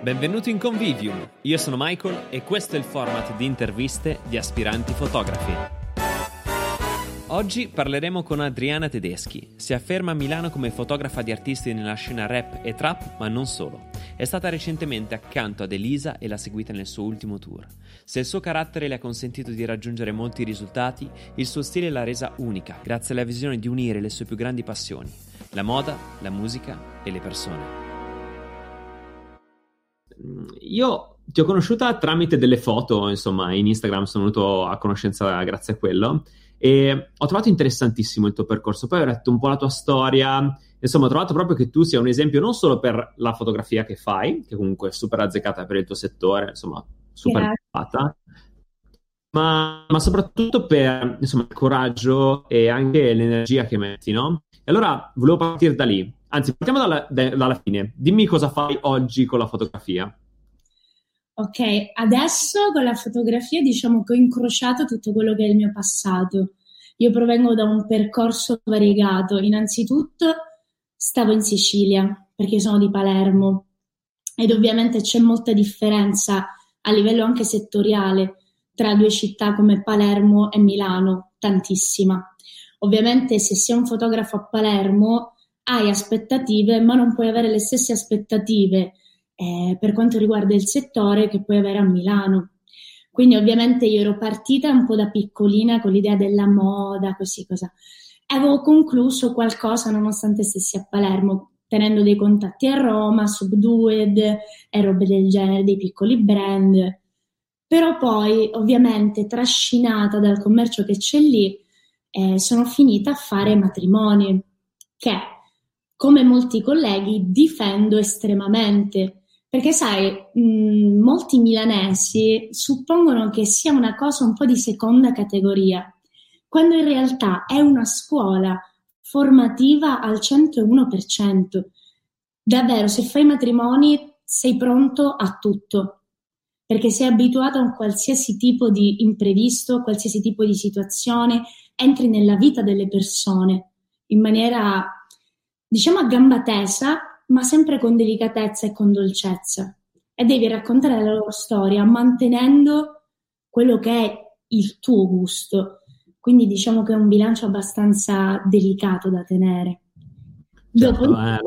Benvenuto in Convivium, io sono Michael e questo è il format di interviste di aspiranti fotografi. Oggi parleremo con Adriana Tedeschi. Si afferma a Milano come fotografa di artisti nella scena rap e trap, ma non solo. È stata recentemente accanto ad Elisa e l'ha seguita nel suo ultimo tour. Se il suo carattere le ha consentito di raggiungere molti risultati, il suo stile l'ha resa unica, grazie alla visione di unire le sue più grandi passioni, la moda, la musica e le persone io ti ho conosciuta tramite delle foto, insomma, in Instagram sono venuto a conoscenza grazie a quello e ho trovato interessantissimo il tuo percorso. Poi ho letto un po' la tua storia, insomma, ho trovato proprio che tu sia un esempio non solo per la fotografia che fai, che comunque è super azzeccata per il tuo settore, insomma, super fatta, ma, ma, soprattutto per insomma, il coraggio e anche l'energia che metti, no? E allora volevo partire da lì. Anzi, partiamo dalla, dalla fine. Dimmi cosa fai oggi con la fotografia. Ok, adesso con la fotografia diciamo che ho incrociato tutto quello che è il mio passato. Io provengo da un percorso variegato. Innanzitutto stavo in Sicilia, perché sono di Palermo, ed ovviamente c'è molta differenza a livello anche settoriale tra due città come Palermo e Milano, tantissima. Ovviamente se sei un fotografo a Palermo hai aspettative, ma non puoi avere le stesse aspettative eh, per quanto riguarda il settore che puoi avere a Milano. Quindi ovviamente io ero partita un po' da piccolina con l'idea della moda, così cosa. Avevo concluso qualcosa nonostante stessi a Palermo, tenendo dei contatti a Roma, Subdued e robe del genere, dei piccoli brand. Però poi, ovviamente, trascinata dal commercio che c'è lì, eh, sono finita a fare matrimoni, che come molti colleghi difendo estremamente. Perché sai, mh, molti milanesi suppongono che sia una cosa un po' di seconda categoria, quando in realtà è una scuola formativa al 101%. Davvero, se fai matrimoni sei pronto a tutto, perché sei abituato a un qualsiasi tipo di imprevisto, qualsiasi tipo di situazione, entri nella vita delle persone in maniera diciamo a gamba tesa, ma sempre con delicatezza e con dolcezza. E devi raccontare la loro storia mantenendo quello che è il tuo gusto. Quindi diciamo che è un bilancio abbastanza delicato da tenere. Certo, Dopo... eh,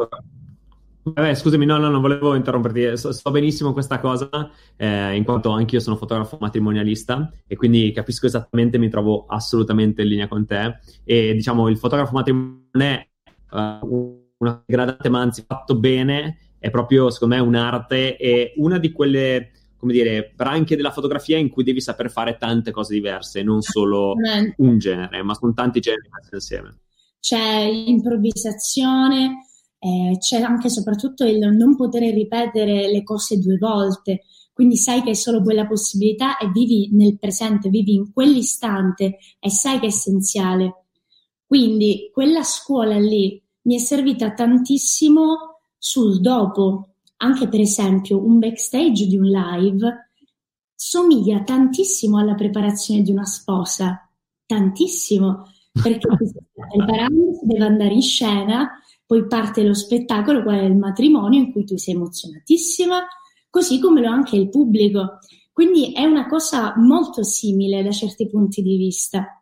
Vabbè, scusami, no, no, non volevo interromperti, so, so benissimo questa cosa, eh, in quanto anch'io sono fotografo matrimonialista e quindi capisco esattamente, mi trovo assolutamente in linea con te e diciamo il fotografo matrimoniale uh, una gradante, ma anzi fatto bene, è proprio secondo me un'arte e una di quelle come dire, branche della fotografia in cui devi saper fare tante cose diverse, non solo un genere, ma sono tanti generi messi insieme. C'è l'improvvisazione, eh, c'è anche e soprattutto il non poter ripetere le cose due volte, quindi sai che hai solo quella possibilità e vivi nel presente, vivi in quell'istante e sai che è essenziale. Quindi quella scuola lì mi è servita tantissimo sul dopo. Anche per esempio un backstage di un live somiglia tantissimo alla preparazione di una sposa, tantissimo, perché si sta preparando, si deve andare in scena, poi parte lo spettacolo, qual è il matrimonio, in cui tu sei emozionatissima, così come lo è anche il pubblico. Quindi è una cosa molto simile da certi punti di vista.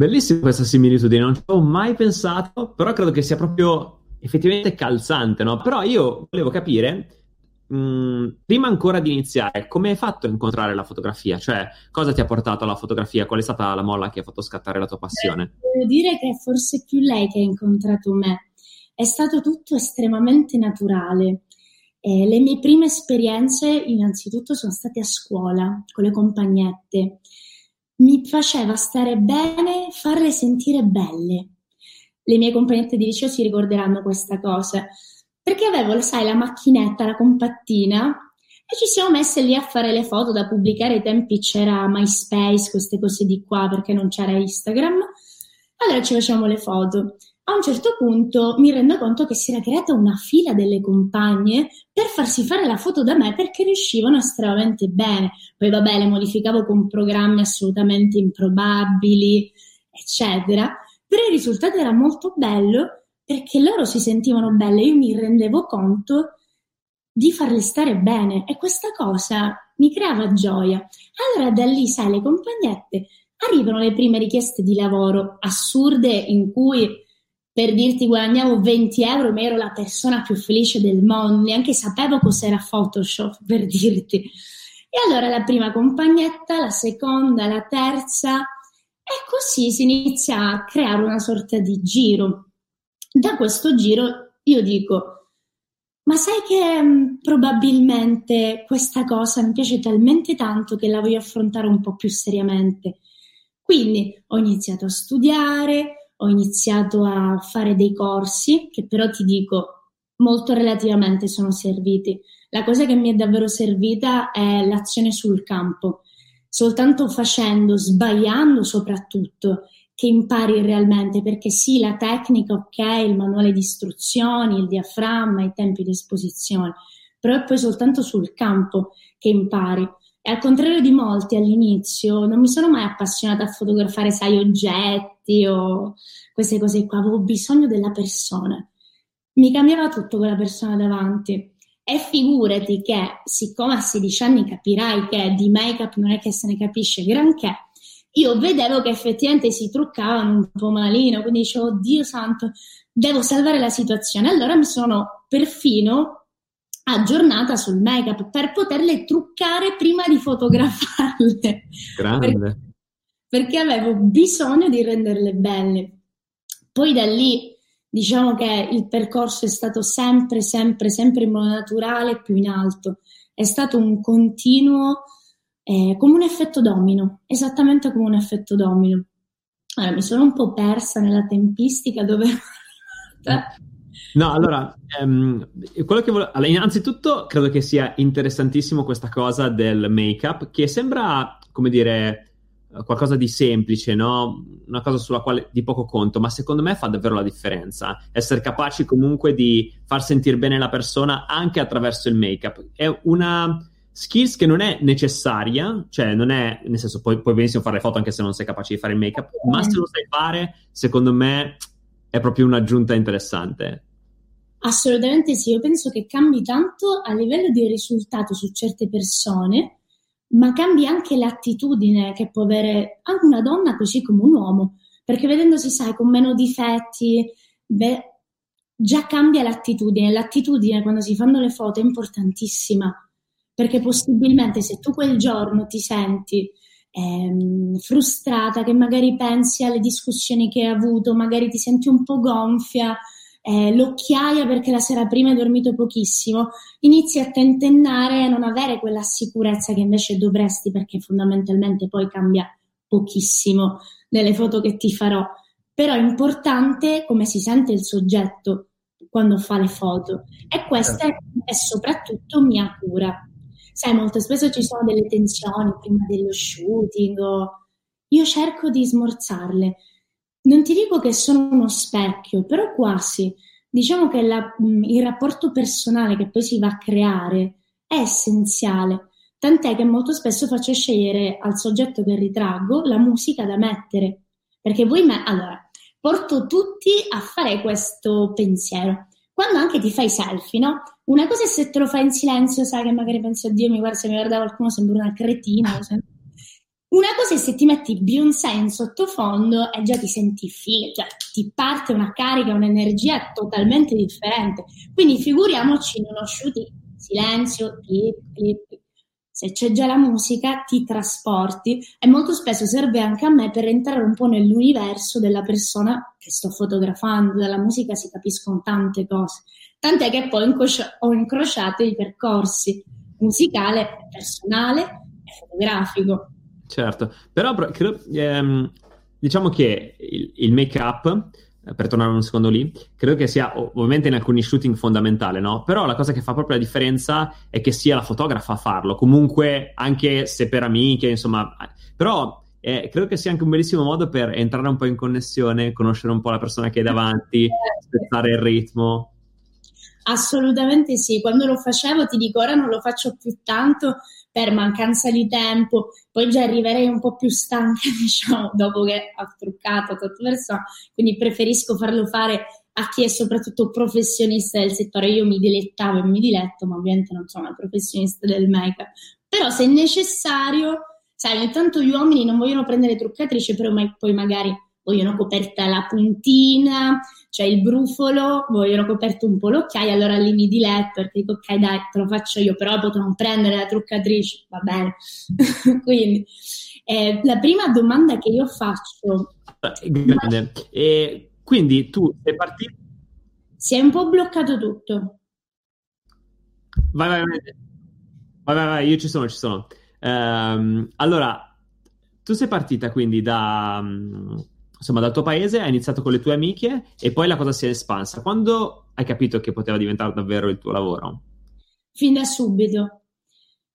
Bellissima questa similitudine, non ci avevo mai pensato, però credo che sia proprio effettivamente calzante, no? Però io volevo capire, mm, prima ancora di iniziare, come hai fatto a incontrare la fotografia? Cioè, cosa ti ha portato alla fotografia? Qual è stata la molla che ha fatto scattare la tua passione? devo dire che è forse più lei che ha incontrato me. È stato tutto estremamente naturale. Eh, le mie prime esperienze, innanzitutto, sono state a scuola con le compagnette mi faceva stare bene farle sentire belle. Le mie compagnette di liceo si ricorderanno questa cosa, perché avevo, sai, la macchinetta, la compattina, e ci siamo messe lì a fare le foto da pubblicare. Ai tempi c'era MySpace, queste cose di qua, perché non c'era Instagram. Allora ci facevamo le foto a un certo punto mi rendo conto che si era creata una fila delle compagne per farsi fare la foto da me perché riuscivano estremamente bene. Poi vabbè, le modificavo con programmi assolutamente improbabili, eccetera. Però il risultato era molto bello perché loro si sentivano belle. Io mi rendevo conto di farle stare bene e questa cosa mi creava gioia. Allora da lì, sai, le compagnette arrivano le prime richieste di lavoro assurde in cui per dirti guadagnavo 20 euro ma ero la persona più felice del mondo, neanche sapevo cos'era Photoshop per dirti. E allora la prima compagnetta, la seconda, la terza e così si inizia a creare una sorta di giro. Da questo giro io dico ma sai che mm, probabilmente questa cosa mi piace talmente tanto che la voglio affrontare un po' più seriamente. Quindi ho iniziato a studiare, ho iniziato a fare dei corsi che però ti dico molto relativamente sono serviti. La cosa che mi è davvero servita è l'azione sul campo. Soltanto facendo, sbagliando soprattutto, che impari realmente, perché sì, la tecnica, ok, il manuale di istruzioni, il diaframma, i tempi di esposizione, però è poi soltanto sul campo che impari. E al contrario di molti all'inizio, non mi sono mai appassionata a fotografare, sai, oggetti o queste cose qua, avevo bisogno della persona. Mi cambiava tutto quella persona davanti. E figurati che, siccome a 16 anni capirai che di make-up non è che se ne capisce granché, io vedevo che effettivamente si truccavano un po' malino, quindi dicevo, Dio santo, devo salvare la situazione. Allora mi sono perfino aggiornata sul make-up per poterle truccare prima di fotografarle. Grande. Perché, perché avevo bisogno di renderle belle. Poi da lì diciamo che il percorso è stato sempre, sempre, sempre in modo naturale, più in alto. È stato un continuo eh, come un effetto domino, esattamente come un effetto domino. Allora, mi sono un po' persa nella tempistica dove... No, allora, um, quello che volevo... Allora, innanzitutto credo che sia interessantissimo questa cosa del make-up, che sembra, come dire, qualcosa di semplice, no? Una cosa sulla quale di poco conto, ma secondo me fa davvero la differenza. Essere capaci comunque di far sentire bene la persona anche attraverso il make-up. È una skills che non è necessaria, cioè non è, nel senso, puoi, puoi benissimo fare le foto anche se non sei capace di fare il make-up, ma se lo sai fare, secondo me è proprio un'aggiunta interessante. Assolutamente sì, io penso che cambi tanto a livello di risultato su certe persone, ma cambi anche l'attitudine che può avere anche una donna così come un uomo, perché vedendosi, sai, con meno difetti, beh, già cambia l'attitudine. L'attitudine quando si fanno le foto è importantissima perché possibilmente se tu quel giorno ti senti ehm, frustrata, che magari pensi alle discussioni che hai avuto, magari ti senti un po' gonfia, eh, l'occhiaia perché la sera prima hai dormito pochissimo, inizi a tentennare e a non avere quella sicurezza che invece dovresti perché fondamentalmente poi cambia pochissimo nelle foto che ti farò. Però è importante come si sente il soggetto quando fa le foto e questa è, è soprattutto mia cura sai, molto spesso ci sono delle tensioni prima dello shooting, o... io cerco di smorzarle. Non ti dico che sono uno specchio, però quasi. Diciamo che la, il rapporto personale che poi si va a creare è essenziale, tant'è che molto spesso faccio scegliere al soggetto che ritraggo la musica da mettere, perché voi me... Allora, porto tutti a fare questo pensiero quando anche ti fai selfie, no? Una cosa è se te lo fai in silenzio, sai che magari pensi, oddio, mi guarda, se mi guarda qualcuno sembra una cretina. Una cosa è se ti metti Beyoncé in sottofondo e già ti senti figo, cioè ti parte una carica, un'energia totalmente differente. Quindi figuriamoci shooting, silenzio, clip, clip, se c'è già la musica ti trasporti e molto spesso serve anche a me per entrare un po' nell'universo della persona che sto fotografando, dalla musica si capiscono tante cose, tant'è che poi ho incrociato i percorsi musicale, personale e fotografico. Certo, però credo, ehm, diciamo che il, il make-up eh, per tornare un secondo lì, credo che sia ovviamente in alcuni shooting fondamentale, no? Però la cosa che fa proprio la differenza è che sia la fotografa a farlo, comunque anche se per amiche, insomma, però eh, credo che sia anche un bellissimo modo per entrare un po' in connessione, conoscere un po' la persona che è davanti, spezzare il ritmo. Assolutamente sì, quando lo facevo ti dico ora non lo faccio più tanto per mancanza di tempo, poi già arriverei un po' più stanca, diciamo, dopo che ho truccato tutto verso, quindi preferisco farlo fare a chi è soprattutto professionista del settore. Io mi dilettavo e mi diletto, ma ovviamente non sono una professionista del make-up. Però se necessario, sai, ogni tanto gli uomini non vogliono prendere truccatrice, però poi magari vogliono coperta la puntina, cioè il brufolo, vogliono coperto un po' l'occhiaio, allora lì mi diletto perché dico ok dai, te lo faccio io, però potrò prendere la truccatrice, va bene. Quindi eh, la prima domanda che io faccio... Grande. E quindi tu sei partito... Si è un po' bloccato tutto. Vai, vai, vai. Vai, vai, vai, io ci sono, ci sono. Um, allora, tu sei partita quindi da, insomma, dal tuo paese, hai iniziato con le tue amiche e poi la cosa si è espansa. Quando hai capito che poteva diventare davvero il tuo lavoro? Fin da subito.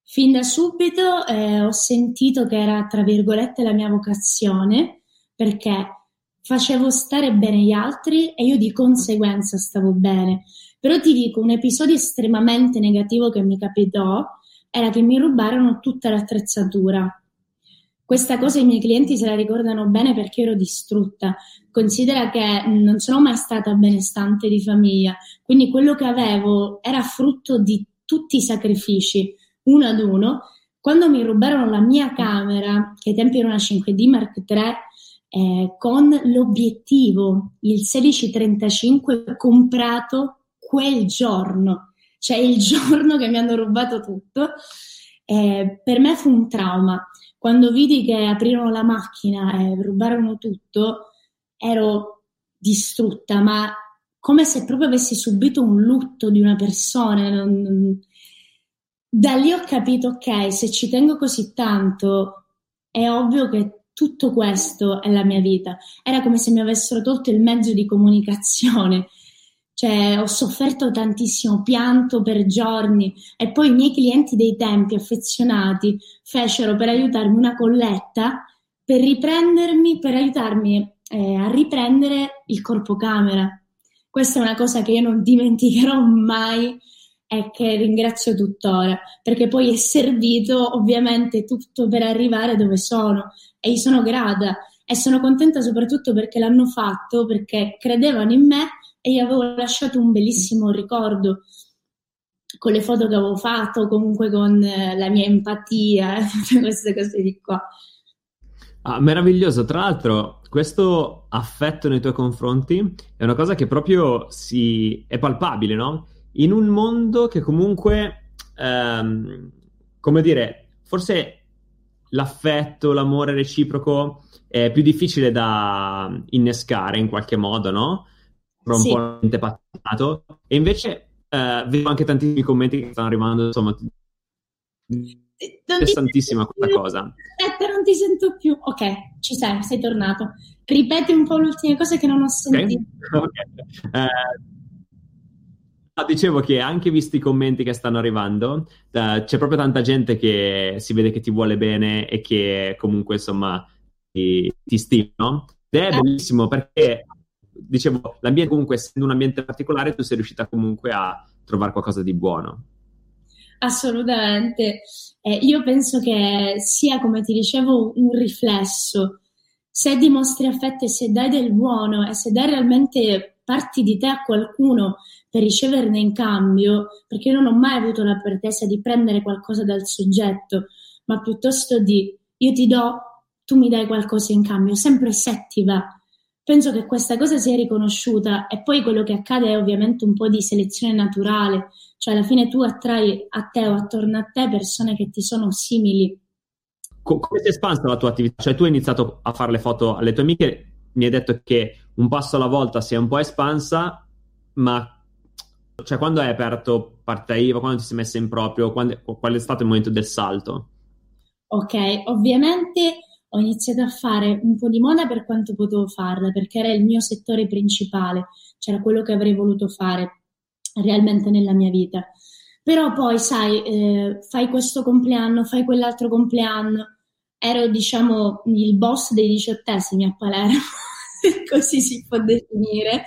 Fin da subito eh, ho sentito che era, tra virgolette, la mia vocazione, perché facevo stare bene gli altri e io di conseguenza stavo bene. Però ti dico, un episodio estremamente negativo che mi capitò era che mi rubarono tutta l'attrezzatura. Questa cosa i miei clienti se la ricordano bene perché ero distrutta. Considera che non sono mai stata benestante di famiglia, quindi quello che avevo era frutto di tutti i sacrifici, uno ad uno. Quando mi rubarono la mia camera, che ai tempi era una 5D Mark III, eh, con l'obiettivo, il 1635 comprato quel giorno, cioè il giorno che mi hanno rubato tutto, eh, per me fu un trauma quando vidi che aprirono la macchina e rubarono tutto, ero distrutta, ma come se proprio avessi subito un lutto di una persona. Da lì ho capito, ok, se ci tengo così tanto, è ovvio che tutto questo è la mia vita. Era come se mi avessero tolto il mezzo di comunicazione cioè, ho sofferto tantissimo, pianto per giorni. E poi i miei clienti dei tempi affezionati fecero per aiutarmi una colletta per riprendermi, per aiutarmi eh, a riprendere il corpo camera. Questa è una cosa che io non dimenticherò mai e che ringrazio tuttora, perché poi è servito ovviamente tutto per arrivare dove sono. E io sono grata. E sono contenta soprattutto perché l'hanno fatto, perché credevano in me e gli avevo lasciato un bellissimo ricordo con le foto che avevo fatto, comunque con eh, la mia empatia, tutte queste cose di qua. Ah, meraviglioso, tra l'altro questo affetto nei tuoi confronti è una cosa che proprio si... è palpabile, no? In un mondo che comunque, ehm, come dire, forse l'affetto, l'amore reciproco è più difficile da innescare in qualche modo, no? Un sì. po' patinato. E invece eh, vedo anche tantissimi commenti che stanno arrivando, insomma, interessantissima questa più. cosa. Aspetta, non ti sento più. Ok, ci sei, sei tornato. Ripeti un po' le ultime cose che non ho sentito. Okay. Eh, dicevo che anche visti i commenti che stanno arrivando, uh, c'è proprio tanta gente che si vede che ti vuole bene e che comunque, insomma, ti, ti stima? Ed è eh. bellissimo perché dicevo, l'ambiente comunque essendo un ambiente particolare, tu sei riuscita comunque a trovare qualcosa di buono. Assolutamente. Eh, io penso che sia, come ti dicevo, un riflesso. Se dimostri affetto e se dai del buono e se dai realmente parti di te a qualcuno per riceverne in cambio, perché io non ho mai avuto la pretesa di prendere qualcosa dal soggetto, ma piuttosto di io ti do, tu mi dai qualcosa in cambio, sempre se ti va penso che questa cosa sia riconosciuta e poi quello che accade è ovviamente un po' di selezione naturale, cioè alla fine tu attrai a te o attorno a te persone che ti sono simili. Come si è espansa la tua attività? Cioè tu hai iniziato a fare le foto alle tue amiche, mi hai detto che un passo alla volta si è un po' espansa, ma cioè, quando hai aperto partita IVA, quando ti sei messa in proprio, quando, qual è stato il momento del salto? Ok, ovviamente ho iniziato a fare un po' di moda per quanto potevo farla, perché era il mio settore principale, c'era quello che avrei voluto fare realmente nella mia vita. Però poi, sai, eh, fai questo compleanno, fai quell'altro compleanno. Ero, diciamo, il boss dei diciottesimi a Palermo, così si può definire,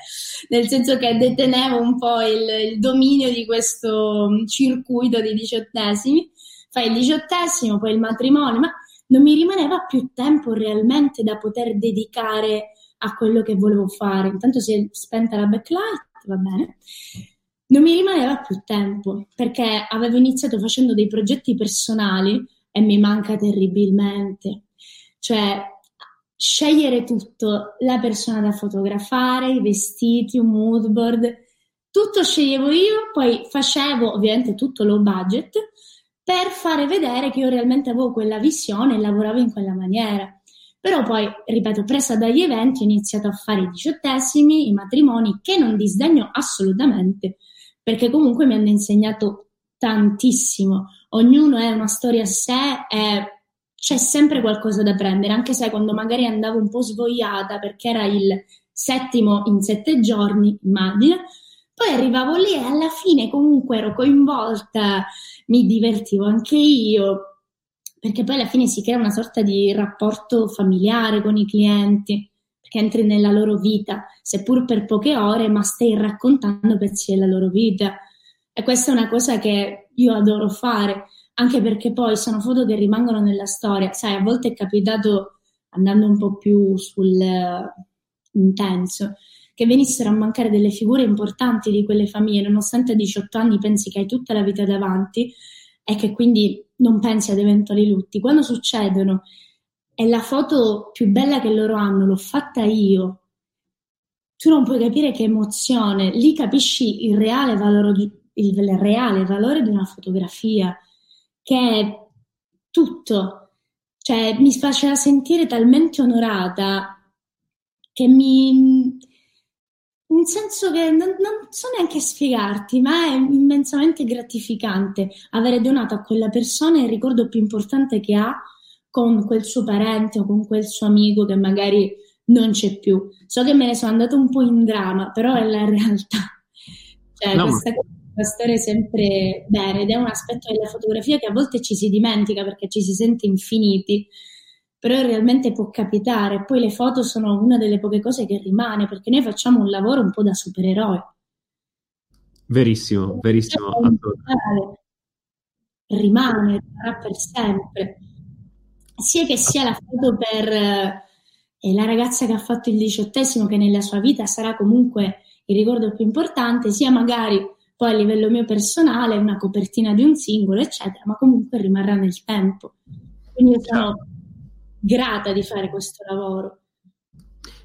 nel senso che detenevo un po' il, il dominio di questo circuito dei diciottesimi. Fai il diciottesimo, poi il matrimonio, ma non mi rimaneva più tempo realmente da poter dedicare a quello che volevo fare. Intanto si è spenta la backlight, va bene. Non mi rimaneva più tempo perché avevo iniziato facendo dei progetti personali e mi manca terribilmente. Cioè, scegliere tutto, la persona da fotografare, i vestiti, un mood board, tutto sceglievo io, poi facevo ovviamente tutto low budget per fare vedere che io realmente avevo quella visione e lavoravo in quella maniera. Però poi, ripeto, presa dagli eventi ho iniziato a fare i diciottesimi, i matrimoni, che non disdegno assolutamente, perché comunque mi hanno insegnato tantissimo. Ognuno è una storia a sé e c'è sempre qualcosa da prendere, anche se quando magari andavo un po' svogliata perché era il settimo in sette giorni, immagina, poi arrivavo lì e alla fine comunque ero coinvolta, mi divertivo anche io, perché poi alla fine si crea una sorta di rapporto familiare con i clienti, perché entri nella loro vita, seppur per poche ore, ma stai raccontando pezzi della loro vita. E questa è una cosa che io adoro fare anche perché poi sono foto che rimangono nella storia. Sai, a volte è capitato, andando un po' più sul uh, intenso, che venissero a mancare delle figure importanti di quelle famiglie, nonostante a 18 anni pensi che hai tutta la vita davanti e che quindi non pensi ad eventuali lutti. Quando succedono e la foto più bella che loro hanno l'ho fatta io, tu non puoi capire che emozione, lì capisci il reale valore, il reale valore di una fotografia che è tutto, cioè mi faceva sentire talmente onorata che mi... Un senso che non, non so neanche spiegarti, ma è immensamente gratificante avere donato a quella persona il ricordo più importante che ha con quel suo parente o con quel suo amico che magari non c'è più. So che me ne sono andata un po' in dramma, però è la realtà. Cioè, no, questa ma stare sempre bene ed è un aspetto della fotografia che a volte ci si dimentica perché ci si sente infiniti, però realmente può capitare. Poi le foto sono una delle poche cose che rimane perché noi facciamo un lavoro un po' da supereroi. Verissimo, verissimo. Rimane, rimarrà per sempre. Sia che sia la foto per eh, la ragazza che ha fatto il diciottesimo, che nella sua vita sarà comunque il ricordo più importante, sia magari poi a livello mio personale una copertina di un singolo, eccetera, ma comunque rimarrà nel tempo. Quindi io sono grata di fare questo lavoro.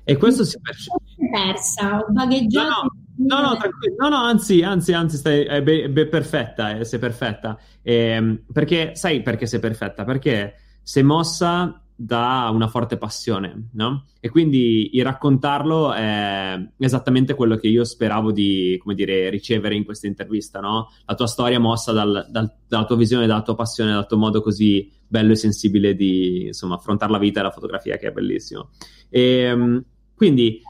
E questo si percepisce. persa, ho vagheggiato. No, no, no, no, no, anzi, anzi, anzi, stai, è, be, be perfetta, eh, sei perfetta. Eh, perché, sai perché sei perfetta? Perché sei mossa da una forte passione, no? E quindi il raccontarlo è esattamente quello che io speravo di, dire, ricevere in questa intervista, no? La tua storia mossa dal, dal, dalla tua visione, dalla tua passione, dal tuo modo così bello e sensibile di, insomma, affrontare la vita e la fotografia, che è bellissimo. E, ehm, quindi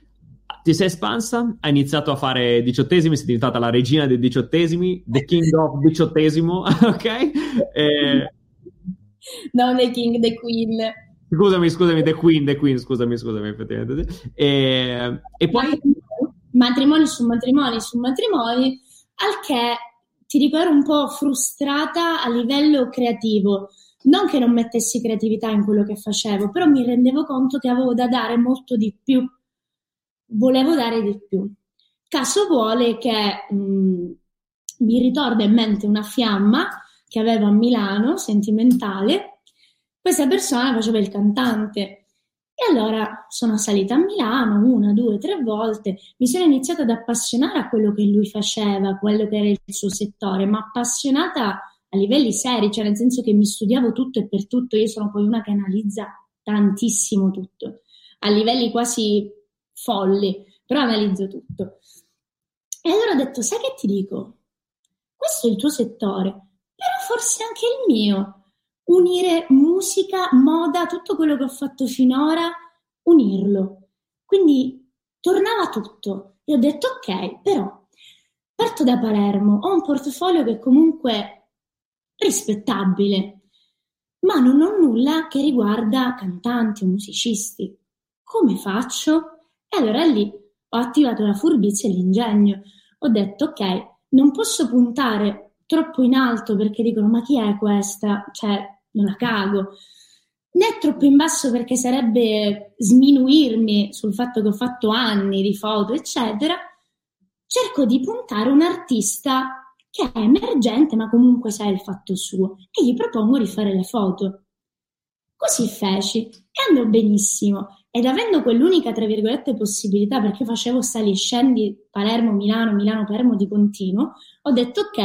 ti sei espansa, hai iniziato a fare diciottesimi, sei diventata la regina dei diciottesimi, the king of diciottesimo, ok? E... No, the king, the queen. Scusami, scusami, The Queen, The Queen, scusami, scusami, effettivamente. E, e poi... Matrimoni su matrimoni su matrimoni, al che ti dico ero un po' frustrata a livello creativo. Non che non mettessi creatività in quello che facevo, però mi rendevo conto che avevo da dare molto di più. Volevo dare di più. Caso vuole che mh, mi ritorna in mente una fiamma che avevo a Milano, sentimentale, questa persona faceva il cantante. E allora sono salita a Milano una, due, tre volte, mi sono iniziata ad appassionare a quello che lui faceva, quello che era il suo settore, ma appassionata a livelli seri, cioè nel senso che mi studiavo tutto e per tutto, io sono poi una che analizza tantissimo tutto, a livelli quasi folli, però analizzo tutto. E allora ho detto, sai che ti dico? Questo è il tuo settore, però forse anche il mio unire musica, moda, tutto quello che ho fatto finora, unirlo. Quindi tornava tutto e ho detto ok, però parto da Palermo, ho un portafoglio che comunque rispettabile, ma non ho nulla che riguarda cantanti o musicisti. Come faccio? E allora lì ho attivato la furbizia e l'ingegno. Ho detto ok, non posso puntare troppo in alto perché dicono ma chi è questa? Cioè, non la cago. né troppo in basso perché sarebbe sminuirmi sul fatto che ho fatto anni di foto, eccetera, cerco di puntare un artista che è emergente ma comunque sa il fatto suo e gli propongo di fare le foto. Così feci e andò benissimo ed avendo quell'unica, tra virgolette, possibilità, perché facevo sali e scendi Palermo, Milano, Milano, Palermo di continuo, ho detto ok,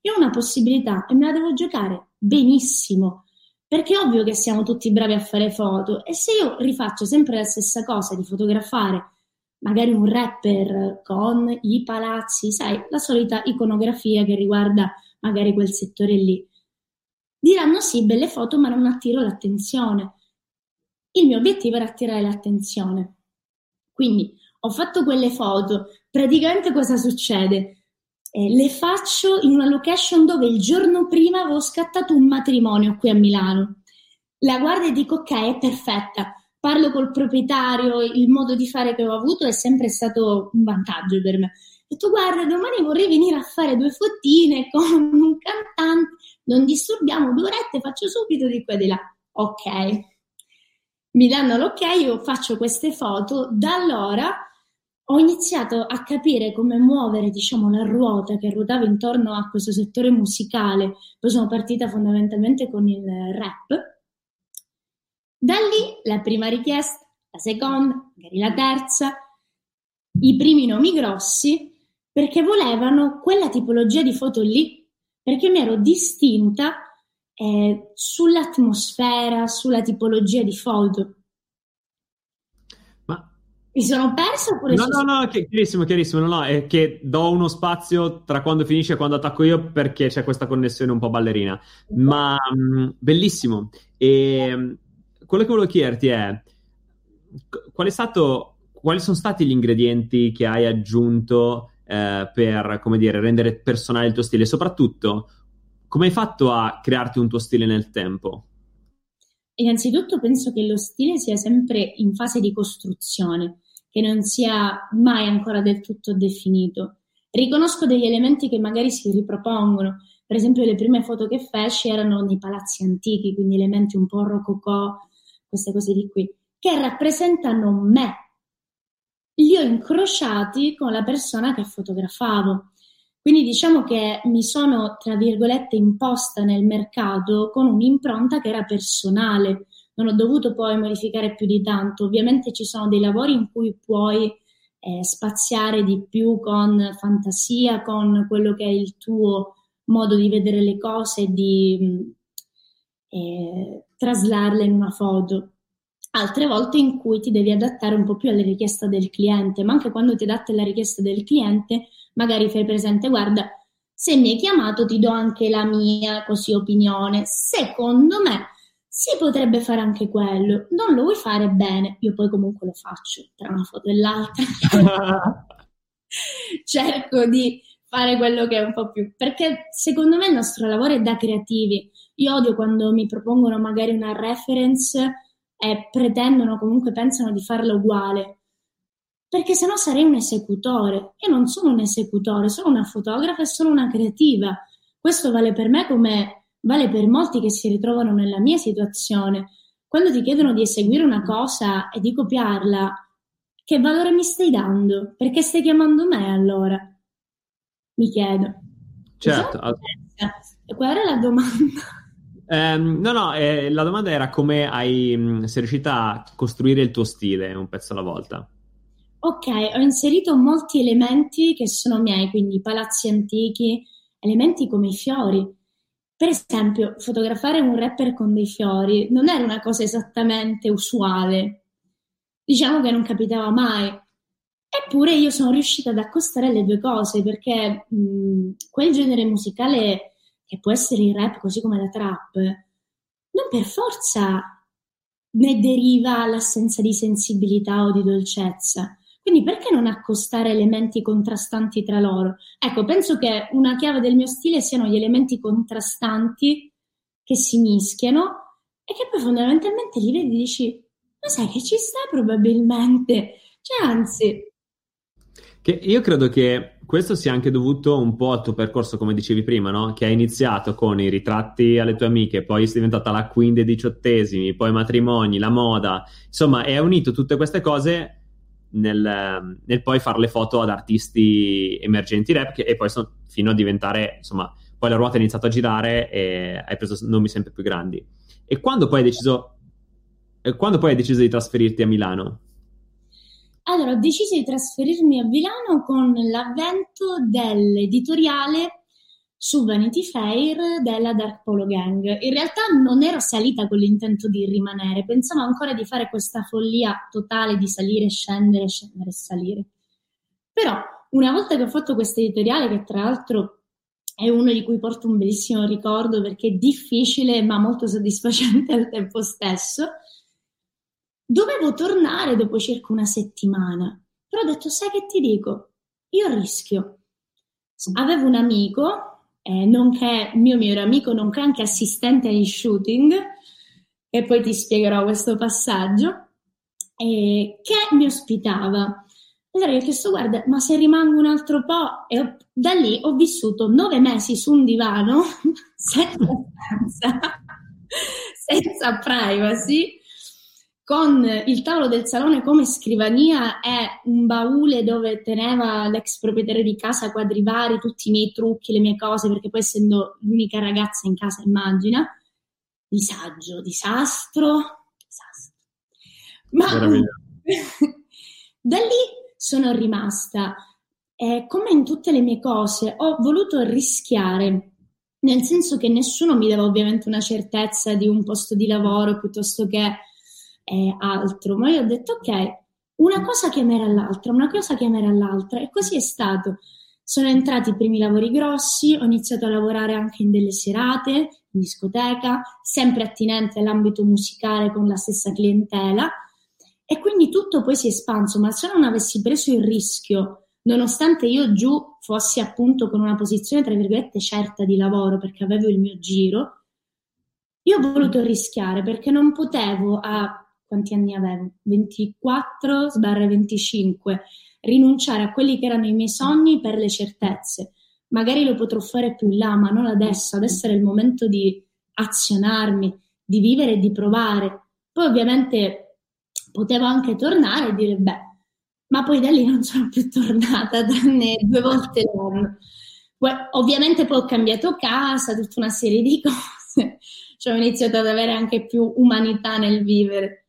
io ho una possibilità e me la devo giocare benissimo perché è ovvio che siamo tutti bravi a fare foto e se io rifaccio sempre la stessa cosa di fotografare magari un rapper con i palazzi, sai, la solita iconografia che riguarda magari quel settore lì, diranno sì, belle foto, ma non attiro l'attenzione. Il mio obiettivo era attirare l'attenzione. Quindi ho fatto quelle foto. Praticamente cosa succede? Eh, le faccio in una location dove il giorno prima avevo scattato un matrimonio qui a Milano. La guardo e dico ok, è perfetta. Parlo col proprietario, il modo di fare che ho avuto è sempre stato un vantaggio per me. E tu guarda, domani vorrei venire a fare due fottine con un cantante, non disturbiamo due orette, faccio subito di qua e di là. Ok. Mi danno l'ok, io faccio queste foto, da allora ho iniziato a capire come muovere, diciamo, la ruota che ruotava intorno a questo settore musicale. Poi sono partita fondamentalmente con il rap. Da lì la prima richiesta, la seconda, magari la terza, i primi nomi grossi, perché volevano quella tipologia di foto lì, perché mi ero distinta eh, sull'atmosfera, sulla tipologia di foto. Mi sono perso oppure No, no, no, chiarissimo, chiarissimo. No, no, è che do uno spazio tra quando finisce e quando attacco io perché c'è questa connessione un po' ballerina. Ma mh, mm, bellissimo. E mm, quello che volevo chiederti è qual è stato, quali sono stati gli ingredienti che hai aggiunto eh, per, come dire, rendere personale il tuo stile? E soprattutto, come hai fatto a crearti un tuo stile nel tempo? Innanzitutto penso che lo stile sia sempre in fase di costruzione che non sia mai ancora del tutto definito. Riconosco degli elementi che magari si ripropongono, per esempio le prime foto che feci erano nei palazzi antichi, quindi elementi un po' rococò, queste cose di qui, che rappresentano me. Li ho incrociati con la persona che fotografavo. Quindi diciamo che mi sono, tra virgolette, imposta nel mercato con un'impronta che era personale, non ho dovuto poi modificare più di tanto. Ovviamente ci sono dei lavori in cui puoi eh, spaziare di più con fantasia, con quello che è il tuo modo di vedere le cose, di mm, eh, traslarle in una foto. Altre volte in cui ti devi adattare un po' più alle richieste del cliente, ma anche quando ti adatti alla richiesta del cliente, magari fai presente, guarda, se mi hai chiamato ti do anche la mia così opinione. Secondo me si potrebbe fare anche quello, non lo vuoi fare bene, io poi comunque lo faccio tra una foto e l'altra. Cerco di fare quello che è un po' più, perché secondo me il nostro lavoro è da creativi. Io odio quando mi propongono magari una reference e pretendono, comunque pensano di farla uguale, perché sennò sarei un esecutore. Io non sono un esecutore, sono una fotografa e sono una creativa. Questo vale per me come vale per molti che si ritrovano nella mia situazione. Quando ti chiedono di eseguire una cosa e di copiarla, che valore mi stai dando? Perché stai chiamando me allora? Mi chiedo. Certo. E qual era la domanda? Um, no, no, eh, la domanda era come hai, mh, sei riuscita a costruire il tuo stile un pezzo alla volta. Ok, ho inserito molti elementi che sono miei, quindi palazzi antichi, elementi come i fiori per esempio, fotografare un rapper con dei fiori non era una cosa esattamente usuale. Diciamo che non capitava mai. Eppure io sono riuscita ad accostare le due cose perché mh, quel genere musicale che può essere il rap così come la trap, non per forza ne deriva l'assenza di sensibilità o di dolcezza. Quindi perché non accostare elementi contrastanti tra loro? Ecco, penso che una chiave del mio stile siano gli elementi contrastanti che si mischiano e che poi fondamentalmente li vedi e dici, ma sai che ci sta probabilmente, cioè anzi... Che io credo che questo sia anche dovuto un po' al tuo percorso, come dicevi prima, no? Che hai iniziato con i ritratti alle tue amiche, poi sei diventata la queen dei diciottesimi, poi i matrimoni, la moda, insomma, hai unito tutte queste cose nel, nel, poi fare le foto ad artisti emergenti rap che, e poi son, fino a diventare, insomma, poi la ruota è iniziata a girare e hai preso nomi sempre più grandi. E quando poi hai deciso, quando poi hai deciso di trasferirti a Milano? Allora, ho deciso di trasferirmi a Milano con l'avvento dell'editoriale su Vanity Fair della Dark Polo Gang. In realtà non ero salita con l'intento di rimanere, pensavo ancora di fare questa follia totale di salire, scendere, scendere salire. Però, una volta che ho fatto questo editoriale, che tra l'altro è uno di cui porto un bellissimo ricordo perché è difficile ma molto soddisfacente al tempo stesso, dovevo tornare dopo circa una settimana. Però ho detto, sai che ti dico? Io rischio. Avevo un amico eh, nonché mio migliore amico, nonché anche assistente agli shooting, e poi ti spiegherò questo passaggio, eh, che mi ospitava. Allora gli ho chiesto, guarda, ma se rimango un altro po', e ho, da lì ho vissuto nove mesi su un divano, senza senza privacy, con il tavolo del salone come scrivania e un baule dove teneva l'ex proprietario di casa quadrivari, tutti i miei trucchi, le mie cose, perché poi essendo l'unica ragazza in casa, immagina, disagio, disastro, disastro. Ma da lì sono rimasta. E come in tutte le mie cose, ho voluto rischiare, nel senso che nessuno mi dava ovviamente una certezza di un posto di lavoro piuttosto che eh, altro, ma io ho detto ok, una cosa chiamerà l'altra, una cosa chiamerà l'altra. E così è stato. Sono entrati i primi lavori grossi, ho iniziato a lavorare anche in delle serate, in discoteca, sempre attinente all'ambito musicale con la stessa clientela. E quindi tutto poi si è espanso, ma se non avessi preso il rischio, nonostante io giù fossi appunto con una posizione tra virgolette certa di lavoro perché avevo il mio giro, io ho voluto rischiare perché non potevo a quanti anni avevo? 24 sbarra 25, rinunciare a quelli che erano i miei sogni per le certezze. Magari lo potrò fare più là, ma non adesso. Adesso era il momento di azionarmi, di vivere e di provare. Poi ovviamente potevo anche tornare e dire, beh, ma poi da lì non sono più tornata, tranne due volte l'anno. Ovviamente poi ho cambiato casa, tutta una serie di cose, cioè ho iniziato ad avere anche più umanità nel vivere.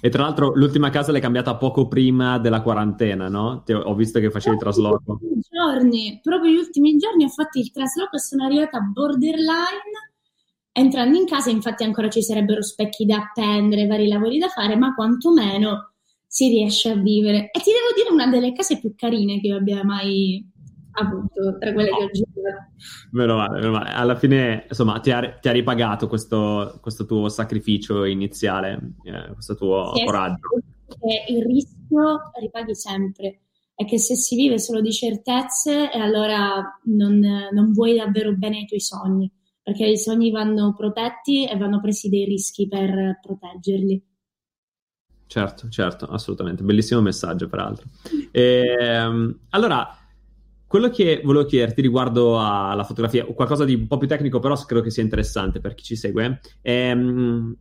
E tra l'altro l'ultima casa l'hai cambiata poco prima della quarantena, no? Ti ho visto che facevi il trasloco. Giorni, proprio gli ultimi giorni ho fatto il trasloco e sono arrivata borderline. Entrando in casa, infatti, ancora ci sarebbero specchi da appendere, vari lavori da fare, ma quantomeno si riesce a vivere. E ti devo dire, una delle case più carine che io abbia mai avuto tra quelle che ho girato. Meno male, meno male. Alla fine, insomma, ti ha, ti ha ripagato questo, questo, tuo sacrificio iniziale, eh, questo tuo sì, coraggio. Il rischio ripaghi sempre. È che se si vive solo di certezze, allora non, non vuoi davvero bene i tuoi sogni, perché i sogni vanno protetti e vanno presi dei rischi per proteggerli. Certo, certo, assolutamente. Bellissimo messaggio, peraltro. E, ehm, allora, quello che volevo chiederti riguardo alla fotografia, qualcosa di un po' più tecnico, però credo che sia interessante per chi ci segue, è, ehm,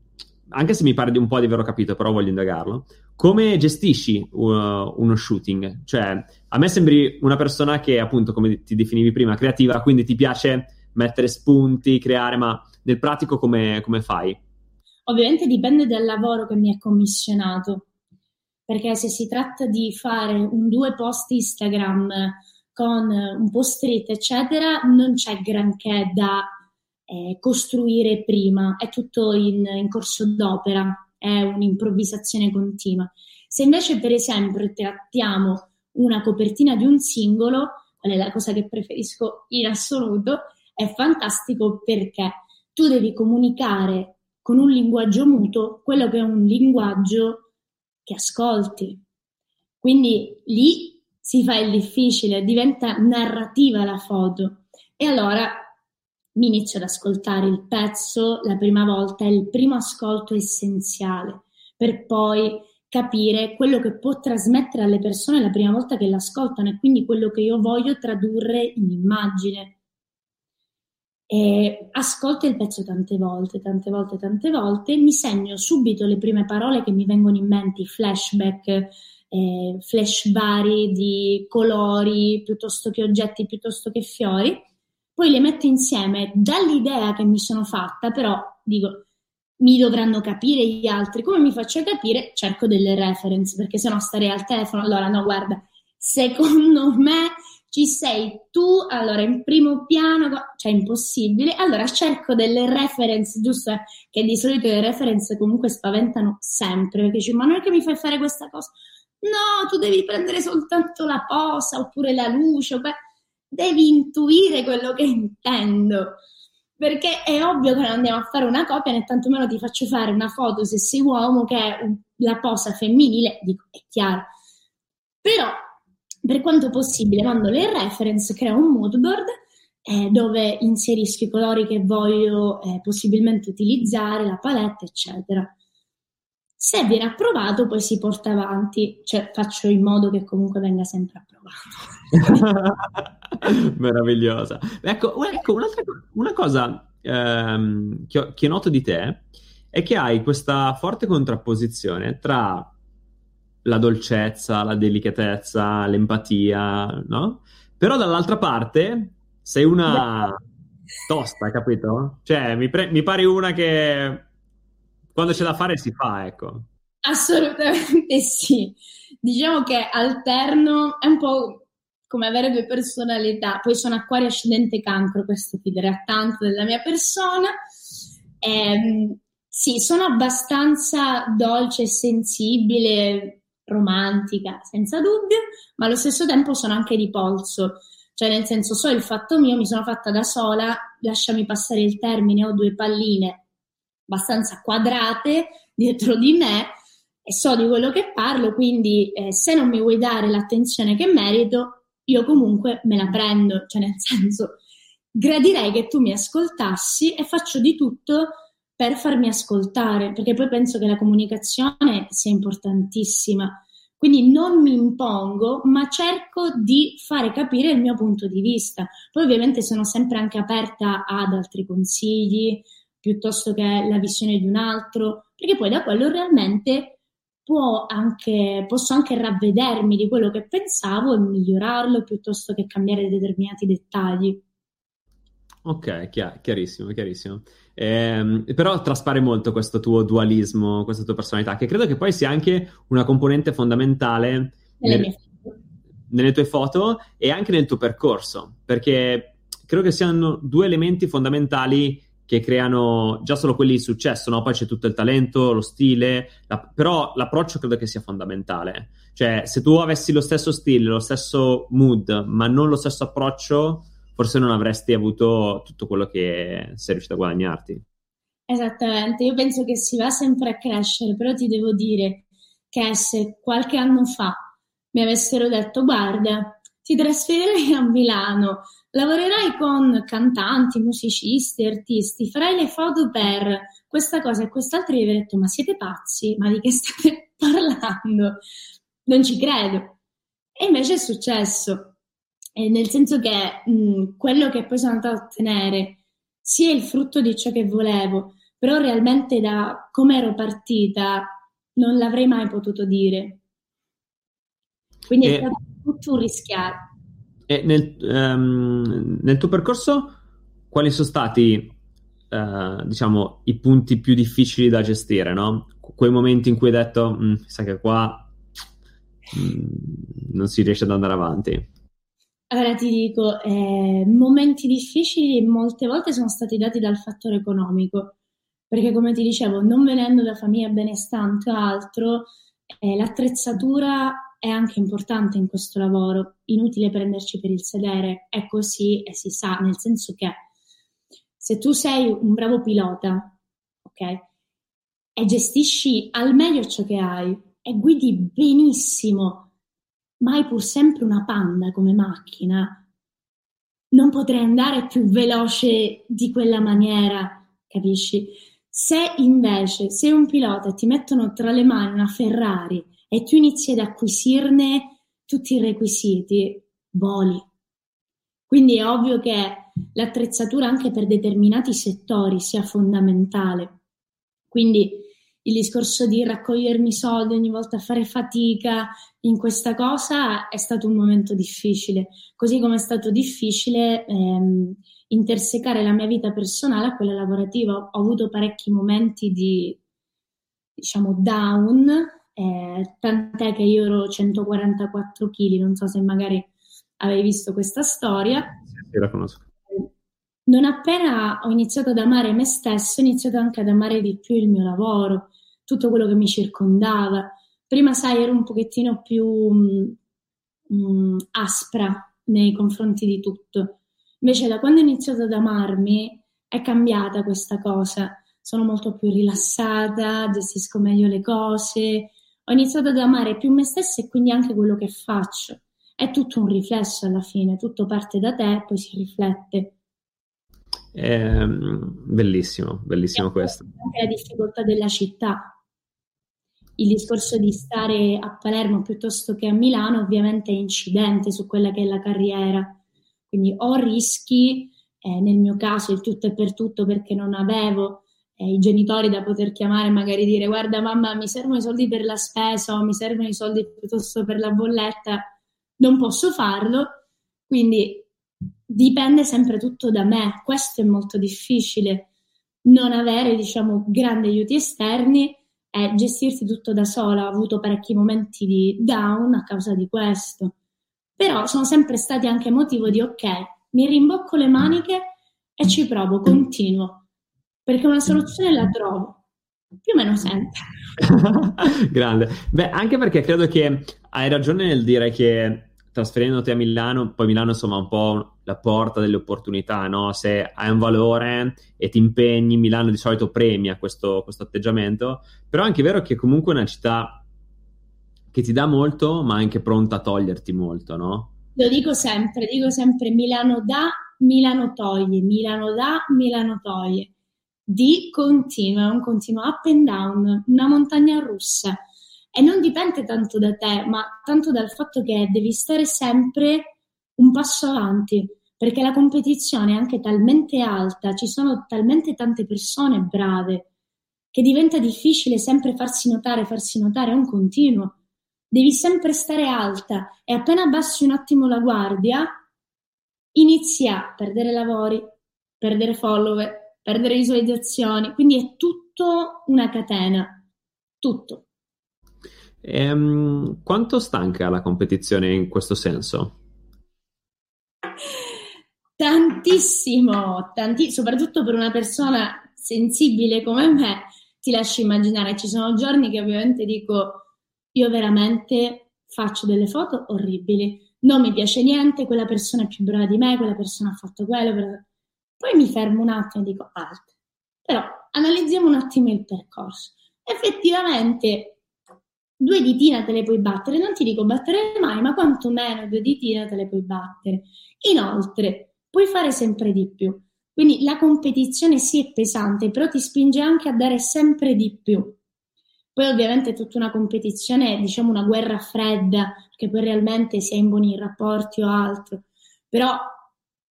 anche se mi pare di un po' di averlo capito, però voglio indagarlo. Come gestisci uh, uno shooting? Cioè, a me sembri una persona che, appunto, come ti definivi prima, creativa, quindi ti piace mettere spunti, creare, ma nel pratico come, come fai? Ovviamente dipende dal lavoro che mi è commissionato, perché se si tratta di fare un due post Instagram con un po' street, eccetera, non c'è granché da eh, costruire prima, è tutto in, in, corso d'opera, è un'improvvisazione continua. Se invece, per esempio, trattiamo una copertina di un singolo, qual è la cosa che preferisco in assoluto, è fantastico perché tu devi comunicare con un linguaggio muto quello che è un linguaggio che ascolti. Quindi lì si fa il difficile, diventa narrativa la foto. E allora mi inizio ad ascoltare il pezzo la prima volta, è il primo ascolto essenziale, per poi capire quello che può trasmettere alle persone la prima volta che l'ascoltano e quindi quello che io voglio tradurre in immagine. E ascolto il pezzo tante volte, tante volte, tante volte, mi segno subito le prime parole che mi vengono in mente, i flashback, eh, flash vari di colori piuttosto che oggetti, piuttosto che fiori, poi le metto insieme dall'idea che mi sono fatta, però dico, mi dovranno capire gli altri, come mi faccio capire? Cerco delle reference, perché se no starei al telefono, allora no, guarda, secondo me ci sei tu, allora in primo piano, cioè impossibile, allora cerco delle reference, giusto? Che di solito le reference comunque spaventano sempre, perché dici, ma non è che mi fai fare questa cosa? No, tu devi prendere soltanto la posa oppure la luce, devi intuire quello che intendo. Perché è ovvio che non andiamo a fare una copia, né tantomeno ti faccio fare una foto se sei uomo che è la posa femminile, dico, è chiaro. Però per quanto possibile mando le reference, creo un moodboard eh, dove inserisco i colori che voglio eh, possibilmente utilizzare, la palette, eccetera. Se viene approvato, poi si porta avanti, cioè faccio in modo che comunque venga sempre approvato. Meravigliosa. Ecco, ecco una cosa ehm, che, ho, che noto di te è che hai questa forte contrapposizione tra la dolcezza, la delicatezza, l'empatia, no? Però dall'altra parte sei una tosta, capito? Cioè, mi, pre- mi pare una che quando c'è da fare si fa, ecco. Assolutamente sì. Diciamo che alterno è un po' come avere due personalità. Poi sono acquario ascendente cancro, questo ti dirà tanto della mia persona. Ehm, sì, sono abbastanza dolce sensibile, romantica, senza dubbio, ma allo stesso tempo sono anche di polso, cioè nel senso so il fatto mio, mi sono fatta da sola, lasciami passare il termine, ho due palline abbastanza quadrate dietro di me e so di quello che parlo, quindi eh, se non mi vuoi dare l'attenzione che merito, io comunque me la prendo, cioè nel senso gradirei che tu mi ascoltassi e faccio di tutto per farmi ascoltare, perché poi penso che la comunicazione sia importantissima. Quindi non mi impongo, ma cerco di fare capire il mio punto di vista. Poi ovviamente sono sempre anche aperta ad altri consigli, piuttosto che la visione di un altro, perché poi da quello realmente anche, posso anche ravvedermi di quello che pensavo e migliorarlo piuttosto che cambiare determinati dettagli. Ok, chiar- chiarissimo, chiarissimo. Eh, però traspare molto questo tuo dualismo, questa tua personalità, che credo che poi sia anche una componente fondamentale nelle, nel, nelle tue foto e anche nel tuo percorso, perché credo che siano due elementi fondamentali che creano già solo quelli di successo, no? Poi c'è tutto il talento, lo stile, la... però l'approccio credo che sia fondamentale. Cioè, se tu avessi lo stesso stile, lo stesso mood, ma non lo stesso approccio, forse non avresti avuto tutto quello che sei riuscito a guadagnarti. Esattamente, io penso che si va sempre a crescere, però ti devo dire che se qualche anno fa mi avessero detto guarda, ti trasferirai a Milano, lavorerai con cantanti, musicisti, artisti, farai le foto per questa cosa e quest'altra, io avrei detto ma siete pazzi? Ma di che state parlando? Non ci credo. E invece è successo eh, nel senso che mh, quello che poi sono andata a ottenere sia il frutto di ciò che volevo, però realmente da come ero partita non l'avrei mai potuto dire. Quindi e, è stato tutto un rischiare. E nel, um, nel tuo percorso, quali sono stati, uh, diciamo, i punti più difficili da gestire, no? Quei momenti in cui hai detto, mm, sa che qua mm, non si riesce ad andare avanti. Allora ti dico, eh, momenti difficili molte volte sono stati dati dal fattore economico, perché come ti dicevo, non venendo da famiglia benestante o altro, eh, l'attrezzatura è anche importante in questo lavoro, inutile prenderci per il sedere, è così e si sa, nel senso che se tu sei un bravo pilota, ok, e gestisci al meglio ciò che hai e guidi benissimo ma hai pur sempre una panda come macchina, non potrei andare più veloce di quella maniera, capisci? Se invece sei un pilota e ti mettono tra le mani una Ferrari e tu inizi ad acquisirne tutti i requisiti, voli. Quindi è ovvio che l'attrezzatura anche per determinati settori sia fondamentale. Quindi il discorso di raccogliermi soldi ogni volta, fare fatica in questa cosa è stato un momento difficile, così come è stato difficile ehm, intersecare la mia vita personale a quella lavorativa. Ho avuto parecchi momenti di, diciamo, down, eh, tant'è che io ero 144 kg, non so se magari avevi visto questa storia. Sì, la conosco. Non appena ho iniziato ad amare me stesso, ho iniziato anche ad amare di più il mio lavoro, tutto quello che mi circondava. Prima, sai, ero un pochettino più mh, mm, mm, aspra nei confronti di tutto. Invece, da quando ho iniziato ad amarmi, è cambiata questa cosa. Sono molto più rilassata, gestisco meglio le cose. Ho iniziato ad amare più me stessa e quindi anche quello che faccio. È tutto un riflesso alla fine, tutto parte da te e poi si riflette. Eh, bellissimo, bellissimo questo. Anche la difficoltà della città, il discorso di stare a Palermo piuttosto che a Milano ovviamente è incidente su quella che è la carriera. Quindi ho rischi, eh, nel mio caso il tutto è per tutto perché non avevo i genitori da poter chiamare e magari dire guarda mamma mi servono i soldi per la spesa o mi servono i soldi piuttosto per la bolletta, non posso farlo, quindi dipende sempre tutto da me, questo è molto difficile, non avere diciamo grandi aiuti esterni è gestirsi tutto da sola. Ho avuto parecchi momenti di down a causa di questo. Però sono sempre stati anche motivo di ok, mi rimbocco le maniche e ci provo, continuo. Perché una soluzione la trovo. Più o meno sempre. Grande. Beh, anche perché credo che hai ragione nel dire che trasferendoti a Milano, poi Milano insomma è un po' la porta delle opportunità, no? Se hai un valore e ti impegni, Milano di solito premia questo, questo atteggiamento, però è anche vero che comunque è una città che ti dà molto, ma anche pronta a toglierti molto, no? Lo dico sempre, dico sempre Milano dà, Milano toglie, Milano dà, Milano toglie. Di continuo, è un continuo up and down, una montagna russa e non dipende tanto da te, ma tanto dal fatto che devi stare sempre un passo avanti, perché la competizione è anche talmente alta, ci sono talmente tante persone brave, che diventa difficile sempre farsi notare, farsi notare, è un continuo. Devi sempre stare alta e appena abbassi un attimo la guardia, inizi a perdere lavori, perdere follower, perdere visualizzazioni, quindi è tutto una catena, tutto. Ehm, quanto stanca la competizione in questo senso? Tantissimo, tanti, soprattutto per una persona sensibile come me, ti lascio immaginare, ci sono giorni che ovviamente dico, io veramente faccio delle foto orribili, non mi piace niente, quella persona è più brava di me, quella persona ha fatto quello, poi mi fermo un attimo e dico, alt. Però analizziamo un attimo il percorso. Effettivamente due ditine te le puoi battere, non ti dico battere le mani, ma quantomeno due ditine te le puoi battere. Inoltre, puoi fare sempre di più. Quindi la competizione sì è pesante, però ti spinge anche a dare sempre di più. Poi ovviamente è tutta una competizione, diciamo una guerra fredda, perché poi realmente si è in buoni rapporti o altro, però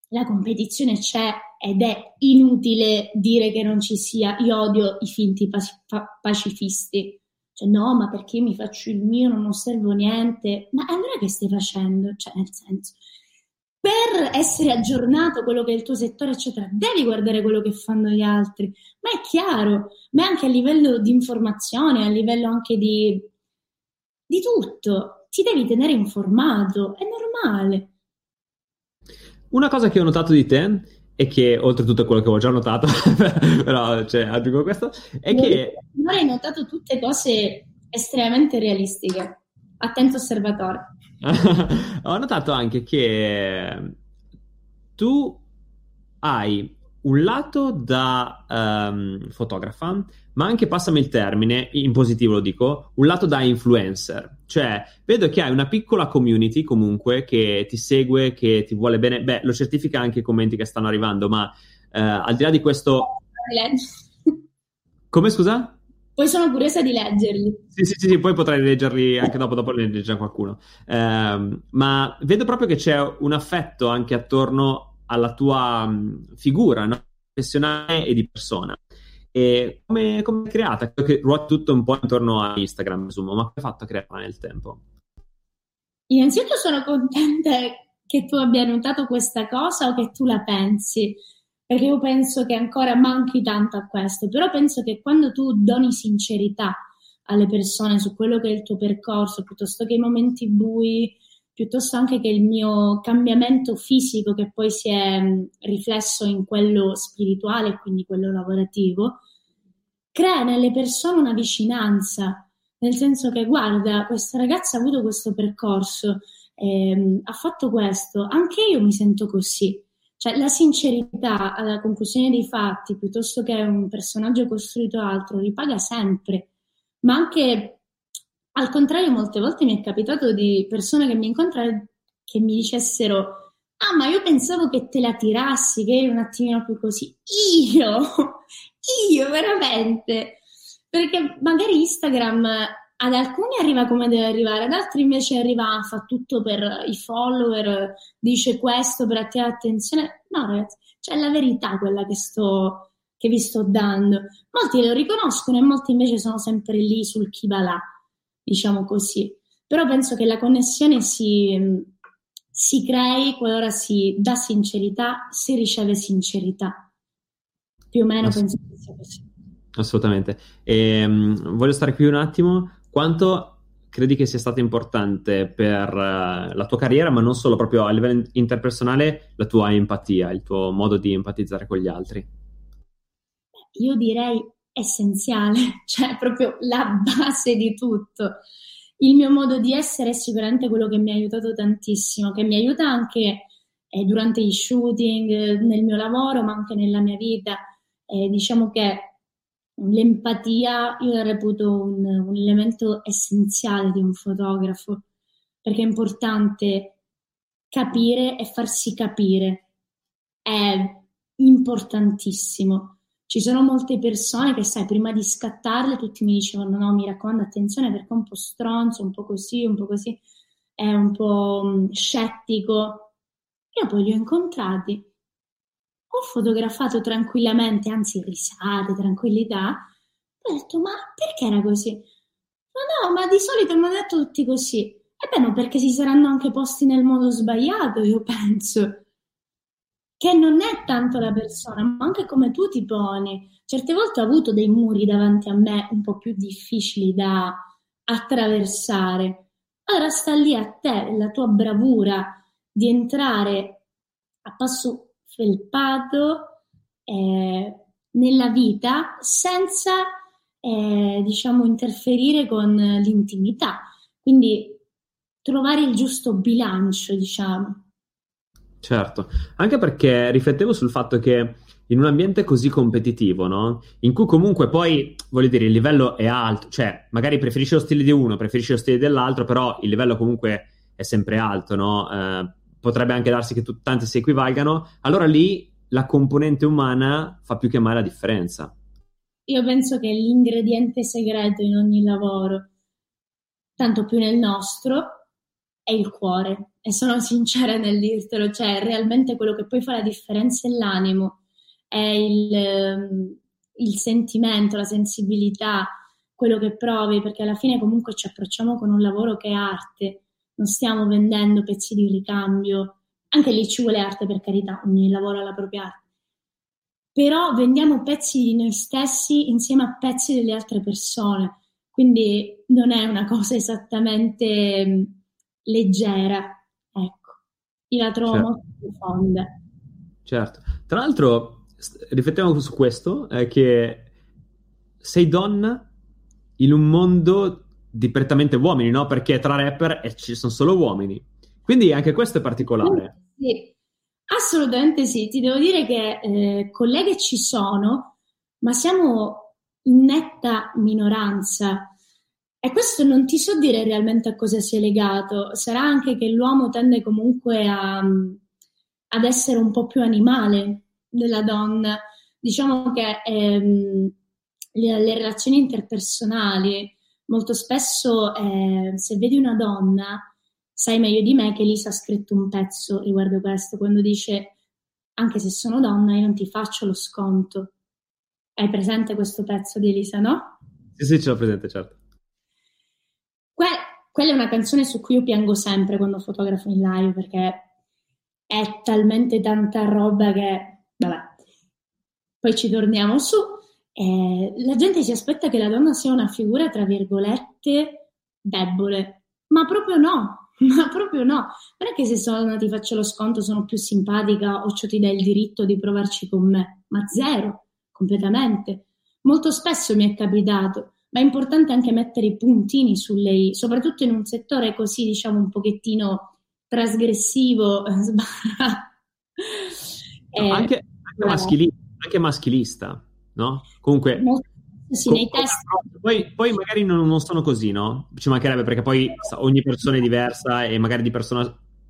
la competizione c'è ed è inutile dire che non ci sia. Io odio i finti pacifisti cioè, no, ma perché mi faccio il mio, non osservo niente. Ma allora che stai facendo? Cioè, nel senso, per essere aggiornato quello che è il tuo settore, eccetera, devi guardare quello che fanno gli altri. Ma è chiaro, ma anche a livello di informazione, a livello anche di, di tutto. Ti devi tenere informato, è normale. Una cosa che ho notato di te e che oltretutto è quello che avevo già notato, però cioè, aggiungo questo, è che... Non hai notato tutte cose estremamente realistiche, attento osservatore. Ho notato anche che tu hai un lato da um, fotografa, ma anche, passami il termine, in positivo lo dico, un lato da influencer. Cioè, vedo che hai una piccola community comunque che ti segue, che ti vuole bene. Beh, lo certifica anche i commenti che stanno arrivando, ma uh, al di là di questo... Come scusa? Poi sono curiosa di leggerli. Sì, sì, sì, sì, poi potrai leggerli anche dopo, dopo ne qualcuno. Eh, ma vedo proprio che c'è un affetto anche attorno alla tua figura, no? professionale e di persona. E come, come è creata? Credo che ruota tutto un po' intorno a Instagram, insomma, ma come hai fatto a crearla nel tempo? Innanzitutto sono contenta che tu abbia notato questa cosa o che tu la pensi, perché io penso che ancora manchi tanto a questo, però penso che quando tu doni sincerità alle persone su quello che è il tuo percorso, piuttosto che i momenti bui, piuttosto anche che il mio cambiamento fisico che poi si è riflesso in quello spirituale, quindi quello lavorativo, crea nelle persone una vicinanza, nel senso che guarda, questa ragazza ha avuto questo percorso, ehm, ha fatto questo, anche io mi sento così. Cioè la sincerità alla conclusione dei fatti, piuttosto che un personaggio costruito altro, ripaga sempre. Ma anche al contrario, molte volte mi è capitato di persone che mi incontrano che mi dicessero: Ah, ma io pensavo che te la tirassi, che eri un attimino più così. Io, io veramente. Perché magari Instagram ad alcuni arriva come deve arrivare, ad altri invece arriva, fa tutto per i follower, dice questo per attirare attenzione. No, ragazzi, c'è la verità quella che, sto, che vi sto dando. Molti lo riconoscono e molti invece sono sempre lì sul chi va là, diciamo così. Però penso che la connessione si, si crei qualora si dà sincerità, si riceve sincerità. Più o meno Ass- penso che sia così. Assolutamente. E, um, voglio stare qui un attimo quanto credi che sia stato importante per uh, la tua carriera, ma non solo proprio a livello interpersonale, la tua empatia, il tuo modo di empatizzare con gli altri? Io direi essenziale, cioè proprio la base di tutto. Il mio modo di essere è sicuramente quello che mi ha aiutato tantissimo, che mi aiuta anche eh, durante gli shooting, nel mio lavoro, ma anche nella mia vita. Eh, diciamo che l'empatia io la reputo un, un elemento essenziale di un fotografo, perché è importante capire e farsi capire. È importantissimo. Ci sono molte persone che, sai, prima di scattarle tutti mi dicevano no, mi raccomando, attenzione perché è un po' stronzo, un po' così, un po' così, è un po' mm, scettico. Io poi li ho incontrati ho fotografato tranquillamente, anzi risate, tranquillità, ho detto ma perché era così? Ma no, ma di solito mi hanno detto tutti così. Ebbene, no, perché si saranno anche posti nel modo sbagliato, io penso. Che non è tanto la persona, ma anche come tu ti poni. Certe volte ho avuto dei muri davanti a me un po' più difficili da attraversare. Allora sta lì a te, la tua bravura di entrare a passo felpato eh, nella vita senza eh, diciamo interferire con l'intimità quindi trovare il giusto bilancio diciamo certo anche perché riflettevo sul fatto che in un ambiente così competitivo, no? In cui comunque poi, voglio dire, il livello è alto, cioè magari preferisci lo stile di uno, preferisci lo stile dell'altro, però il livello comunque è sempre alto, no? Eh, potrebbe anche darsi che tu, tanti si equivalgano, allora lì la componente umana fa più che mai la differenza. Io penso che l'ingrediente segreto in ogni lavoro, tanto più nel nostro, è il cuore. E sono sincera nel dirtelo, cioè realmente quello che poi fa la differenza è l'animo, è il, ehm, il sentimento, la sensibilità, quello che provi, perché alla fine comunque ci approcciamo con un lavoro che è arte non stiamo vendendo pezzi di ricambio, anche lì ci vuole arte per carità, ogni lavoro ha la propria arte, però vendiamo pezzi di noi stessi insieme a pezzi delle altre persone, quindi non è una cosa esattamente leggera, ecco, io la trovo certo. molto profonda. Certo, tra l'altro riflettiamo su questo, eh, che sei donna in un mondo di prettamente uomini, no? Perché tra rapper eh, ci sono solo uomini. Quindi anche questo è particolare. Sì, assolutamente sì. Ti devo dire che eh, colleghe ci sono, ma siamo in netta minoranza. E questo non ti so dire realmente a cosa sia legato. Sarà anche che l'uomo tende comunque a, ad essere un po' più animale della donna. Diciamo che ehm, le, le relazioni interpersonali, molto spesso eh, se vedi una donna, sai meglio di me che Lisa ha scritto un pezzo riguardo questo, quando dice anche se sono donna io non ti faccio lo sconto. Hai presente questo pezzo di Elisa, no? Sì, sì, ce l'ho presente, certo. Que- quella è una canzone su cui io piango sempre quando fotografo in live perché è talmente tanta roba che, vabbè, poi ci torniamo su. Eh, la gente si aspetta che la donna sia una figura, tra virgolette, debole, ma proprio no, ma proprio no. Non è che se sono ti faccio lo sconto, sono più simpatica o ciò ti dà il diritto di provarci con me, ma zero completamente. Molto spesso mi è capitato, ma è importante anche mettere i puntini sulle i, soprattutto in un settore così, diciamo, un pochettino trasgressivo, eh, anche, anche, maschili, anche, maschilista, no? Comunque... sì, nei test. Poi, poi, magari non, non, sono così, no? Ci mancherebbe perché poi ogni persona è diversa e magari di persona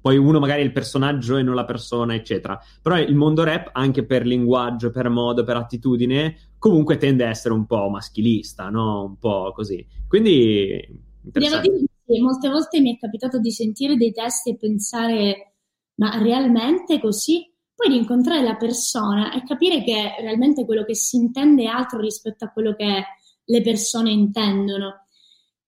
poi uno magari è il personaggio e non la persona, eccetera. Però il mondo rap, anche per linguaggio, per modo, per attitudine, comunque tende a essere un po' maschilista, no? Un po' così. Quindi... Devo dire che molte volte mi è capitato di sentire dei testi e pensare, ma realmente così? Poi di incontrare la persona e capire che realmente quello che si intende è altro rispetto a quello che le persone intendono.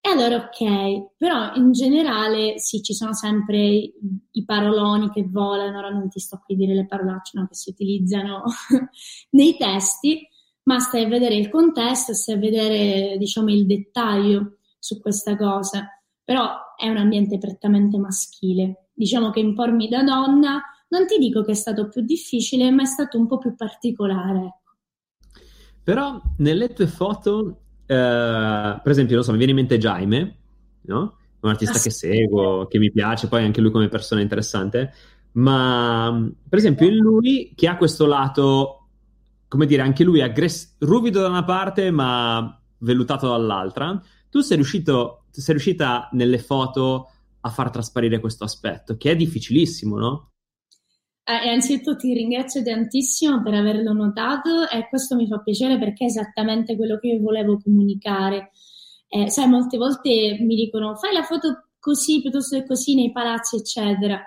E allora ok, però in generale sì, ci sono sempre i, paroloni che volano, ora non ti sto qui a dire le parolacce no, che si utilizzano nei testi, ma stai a vedere il contesto, stai a vedere diciamo il dettaglio su questa cosa. Però è un ambiente prettamente maschile. Diciamo che impormi da donna, non ti dico che è stato più difficile, ma è stato un po' più particolare. Ecco. Però nelle tue foto per esempio, non so, mi viene in mente Jaime, no? Un artista ah, che seguo, che mi piace, poi anche lui come persona interessante. Ma per esempio, in lui che ha questo lato, come dire, anche lui aggress- ruvido da una parte, ma vellutato dall'altra. Tu sei riuscito, sei riuscita nelle foto a far trasparire questo aspetto, che è difficilissimo, no? Eh, innanzitutto ti ringrazio tantissimo per averlo notato e questo mi fa piacere perché è esattamente quello che io volevo comunicare. Eh, sai, molte volte mi dicono fai la foto così piuttosto che così nei palazzi, eccetera.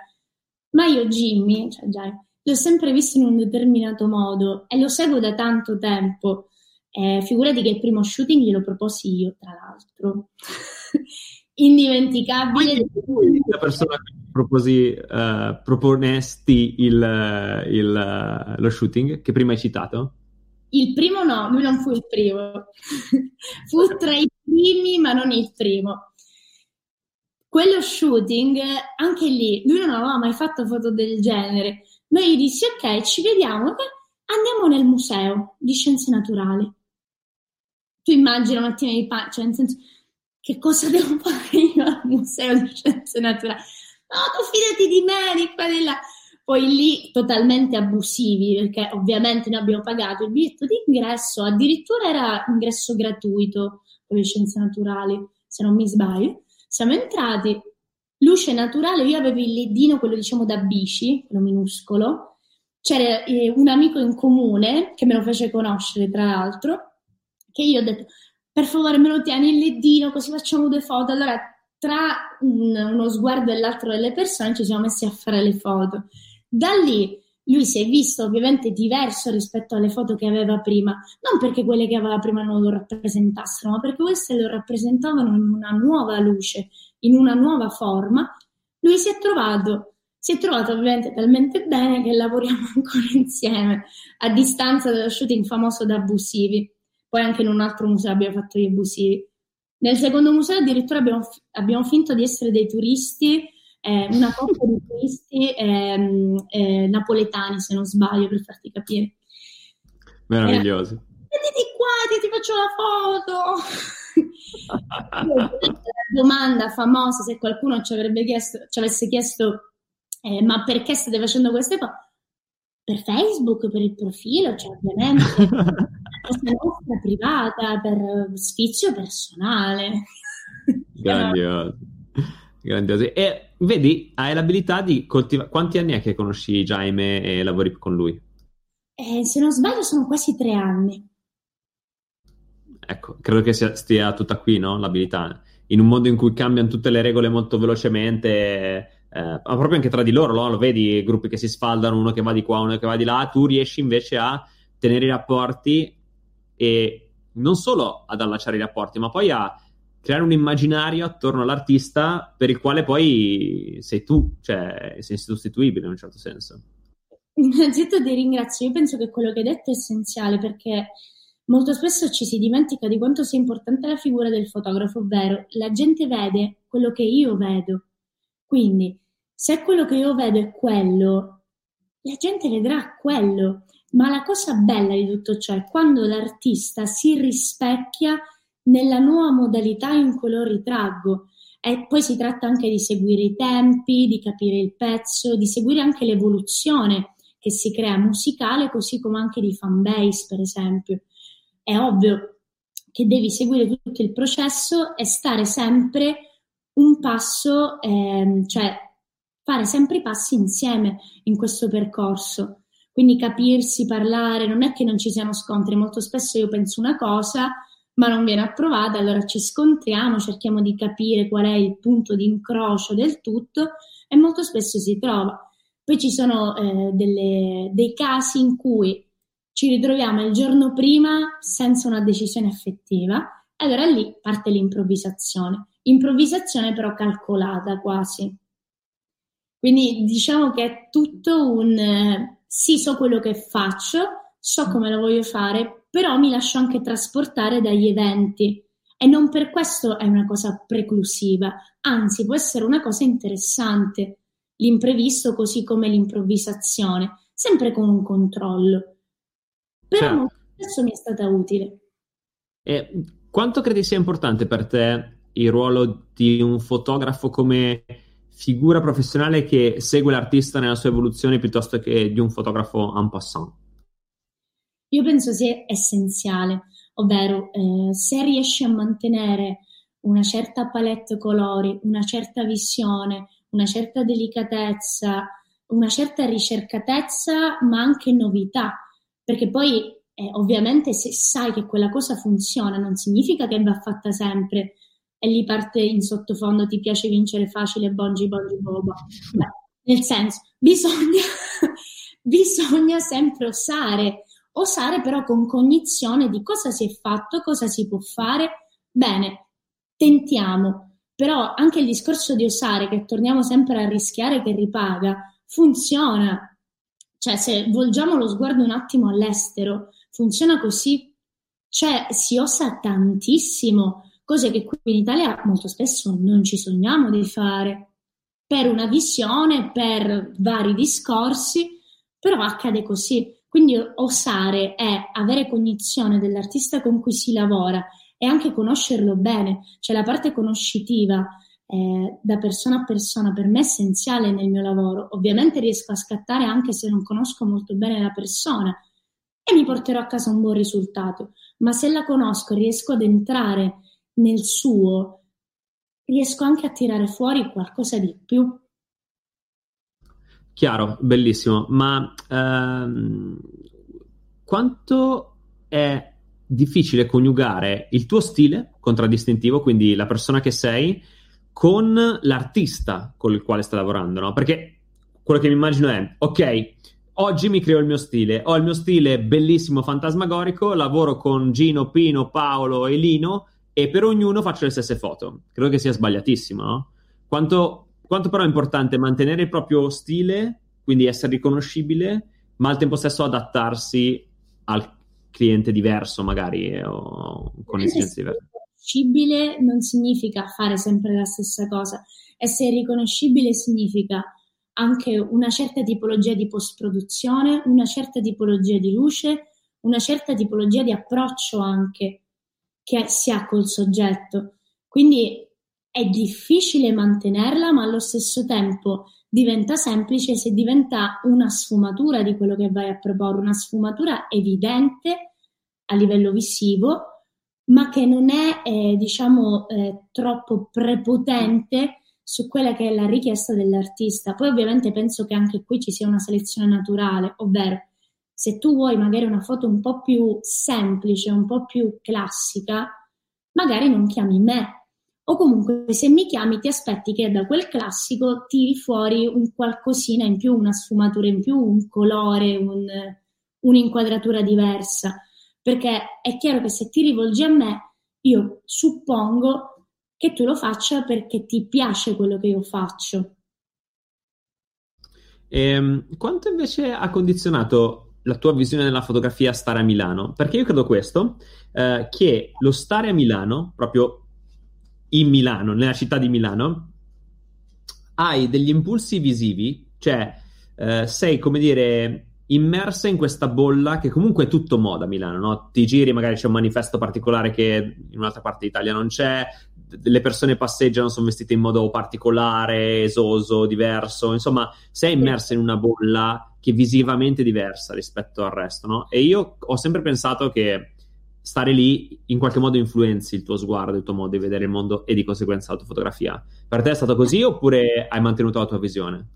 Ma io Jimmy, cioè già, l'ho sempre visto in un determinato modo e lo seguo da tanto tempo. Eh, figurati che il primo shooting glielo proposi io, tra l'altro. indimenticabile. La persona che proposi, uh, proponesti il, il, lo shooting che prima hai citato? Il primo no, lui non fu il primo. fu tra i primi, ma non il primo. Quello shooting, anche lì, lui non aveva mai fatto foto del genere. Ma gli dissi, ok, ci vediamo, andiamo nel museo di scienze naturali. Tu immagina un attimo di pace, cioè nel senso che cosa devo fare io al Museo di Scienze Naturali? No, tu fidati di me, di là. Poi lì totalmente abusivi, perché ovviamente noi abbiamo pagato il biglietto di ingresso, addirittura era ingresso gratuito con le scienze naturali, se non mi sbaglio. Siamo entrati, luce naturale, io avevo il ledino, quello diciamo da bici, quello minuscolo, c'era eh, un amico in comune che me lo fece conoscere tra l'altro, che io ho detto per favore me lo tieni il leddino così facciamo due foto. Allora tra un, uno sguardo e l'altro delle persone ci siamo messi a fare le foto. Da lì lui si è visto ovviamente diverso rispetto alle foto che aveva prima, non perché quelle che aveva prima non lo rappresentassero, ma perché queste lo rappresentavano in una nuova luce, in una nuova forma. Lui si è trovato, si è trovato ovviamente talmente bene che lavoriamo ancora insieme a distanza dello shooting famoso da abusivi. Poi anche in un altro museo abbiamo fatto gli abusivi. Nel secondo museo addirittura abbiamo, abbiamo finto di essere dei turisti, eh, una coppia di turisti eh, eh, napoletani, se non sbaglio, per farti capire. Meraviglioso. Vediti qua, ti, ti faccio la foto. la domanda famosa, se qualcuno ci, chiesto, ci avesse chiesto eh, ma perché state facendo queste foto? Per Facebook, per il profilo, cioè ovviamente. cosa nostra privata, per sfizio personale. Grandioso. Grandioso. E vedi, hai l'abilità di coltivare. Quanti anni è che conosci Jaime e lavori con lui? Eh, se non sbaglio, sono quasi tre anni. ecco, credo che sia, stia tutta qui, no? L'abilità. In un mondo in cui cambiano tutte le regole molto velocemente, eh, ma proprio anche tra di loro, no? Lo vedi, gruppi che si sfaldano, uno che va di qua, uno che va di là, tu riesci invece a tenere i rapporti e non solo ad allacciare i rapporti, ma poi a creare un immaginario attorno all'artista per il quale poi sei tu, cioè sei sostituibile in un certo senso. Innanzitutto ti ringrazio, io penso che quello che hai detto è essenziale perché molto spesso ci si dimentica di quanto sia importante la figura del fotografo, ovvero la gente vede quello che io vedo. Quindi, se quello che io vedo è quello, la gente vedrà quello. Ma la cosa bella di tutto ciò è quando l'artista si rispecchia nella nuova modalità in cui lo ritraggo. E poi si tratta anche di seguire i tempi, di capire il pezzo, di seguire anche l'evoluzione che si crea musicale, così come anche di fanbase, per esempio. È ovvio che devi seguire tutto il processo e stare sempre un passo, ehm, cioè fare sempre i passi insieme in questo percorso. Quindi capirsi, parlare, non è che non ci siano scontri, molto spesso io penso una cosa, ma non viene approvata, allora ci scontriamo, cerchiamo di capire qual è il punto di incrocio del tutto e molto spesso si trova. Poi ci sono eh, delle, dei casi in cui ci ritroviamo il giorno prima senza una decisione effettiva allora lì parte l'improvvisazione. Improvvisazione però calcolata quasi. Quindi diciamo che è tutto un sì, so quello che faccio, so come lo voglio fare, però mi lascio anche trasportare dagli eventi e non per questo è una cosa preclusiva, anzi può essere una cosa interessante, l'imprevisto così come l'improvvisazione, sempre con un controllo. Però certo. spesso mi è stata utile. E quanto credi sia importante per te il ruolo di un fotografo come figura professionale che segue l'artista nella sua evoluzione piuttosto che di un fotografo en passant? Io penso sia essenziale, ovvero eh, se riesci a mantenere una certa palette colori, una certa visione, una certa delicatezza, una certa ricercatezza, ma anche novità, perché poi eh, ovviamente se sai che quella cosa funziona non significa che va fatta sempre e lì parte in sottofondo ti piace vincere facile, bongi, bongi, boba. Nel senso, bisogna, bisogna sempre osare, osare però con cognizione di cosa si è fatto, cosa si può fare. Bene, tentiamo, però anche il discorso di osare, che torniamo sempre a rischiare che ripaga, funziona. Cioè, se volgiamo lo sguardo un attimo all'estero, funziona così. Cioè, si osa tantissimo, cose che qui in Italia molto spesso non ci sogniamo di fare, per una visione, per vari discorsi, però accade così. Quindi osare è avere cognizione dell'artista con cui si lavora e anche conoscerlo bene, cioè la parte conoscitiva eh, da persona a persona per me è essenziale nel mio lavoro. Ovviamente riesco a scattare anche se non conosco molto bene la persona e mi porterò a casa un buon risultato, ma se la conosco riesco ad entrare nel suo, riesco anche a tirare fuori qualcosa di più Chiaro, bellissimo, ma ehm, quanto è difficile coniugare il tuo stile contraddistintivo, quindi la persona che sei, con l'artista con il quale stai lavorando, no? Perché quello che mi immagino è, ok, oggi mi creo il mio stile, ho il mio stile bellissimo, fantasmagorico, lavoro con Gino, Pino, Paolo e Lino e per ognuno faccio le stesse foto. Credo che sia sbagliatissimo, no? Quanto quanto però è importante mantenere il proprio stile, quindi essere riconoscibile, ma al tempo stesso adattarsi al cliente diverso, magari, eh, o con esigenze diverse. Riconoscibile non significa fare sempre la stessa cosa. Essere riconoscibile significa anche una certa tipologia di post-produzione, una certa tipologia di luce, una certa tipologia di approccio anche che si ha col soggetto. Quindi è difficile mantenerla, ma allo stesso tempo diventa semplice se diventa una sfumatura di quello che vai a proporre, una sfumatura evidente a livello visivo, ma che non è, eh, diciamo, eh, troppo prepotente su quella che è la richiesta dell'artista. Poi ovviamente penso che anche qui ci sia una selezione naturale, ovvero Se tu vuoi magari una foto un po' più semplice, un po' più classica, magari non chiami me. O comunque se mi chiami ti aspetti che da quel classico tiri fuori un qualcosina in più, una sfumatura in più, un colore, un, un'inquadratura diversa. Perché è chiaro che se ti rivolgi a me, io suppongo che tu lo faccia perché ti piace quello che io faccio. E, ehm, quanto invece ha condizionato la tua visione della fotografia stare a Milano? Perché io credo questo, eh, che lo stare a Milano, proprio in Milano, nella città di Milano, hai degli impulsi visivi, cioè eh, sei, come dire, immersa in questa bolla che comunque è tutto moda a Milano, no? Ti giri, magari c'è un manifesto particolare che in un'altra parte d'Italia non c'è, le persone passeggiano, sono vestite in modo particolare, esoso, diverso, insomma, sei immersa in una bolla che visivamente diversa rispetto al resto, no? E io ho sempre pensato che stare lì in qualche modo influenzi il tuo sguardo, il tuo modo di vedere il mondo e di conseguenza la tua fotografia. Per te è stato così oppure hai mantenuto la tua visione?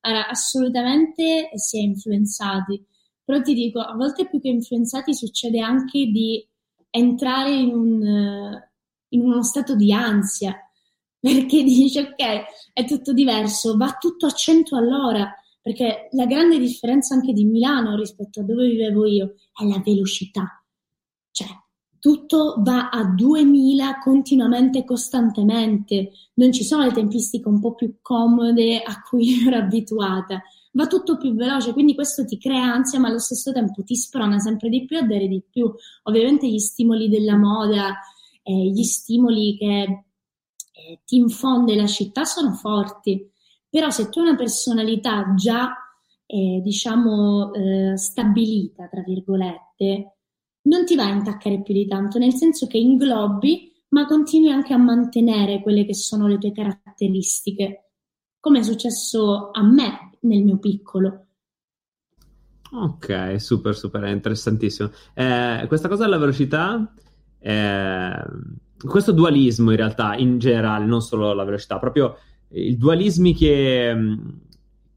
Allora, assolutamente si è influenzati, però ti dico, a volte più che influenzati succede anche di entrare in, un, in uno stato di ansia, perché dici ok, è tutto diverso, va tutto a 100 all'ora, perché la grande differenza anche di Milano rispetto a dove vivevo io è la velocità. Cioè, tutto va a 2000 continuamente, costantemente. Non ci sono le tempistiche un po' più comode a cui ero abituata. Va tutto più veloce, quindi questo ti crea ansia, ma allo stesso tempo ti sprona sempre di più a dare di più. Ovviamente gli stimoli della moda, eh, gli stimoli che eh, ti infonde la città sono forti, però se tu hai una personalità già, eh, diciamo, eh, stabilita, tra virgolette, non ti va a intaccare più di tanto, nel senso che inglobi, ma continui anche a mantenere quelle che sono le tue caratteristiche, come è successo a me nel mio piccolo. Ok, super, super, interessantissimo. Eh, questa cosa della velocità, eh, questo dualismo in realtà, in generale, non solo la velocità, proprio i dualismi che,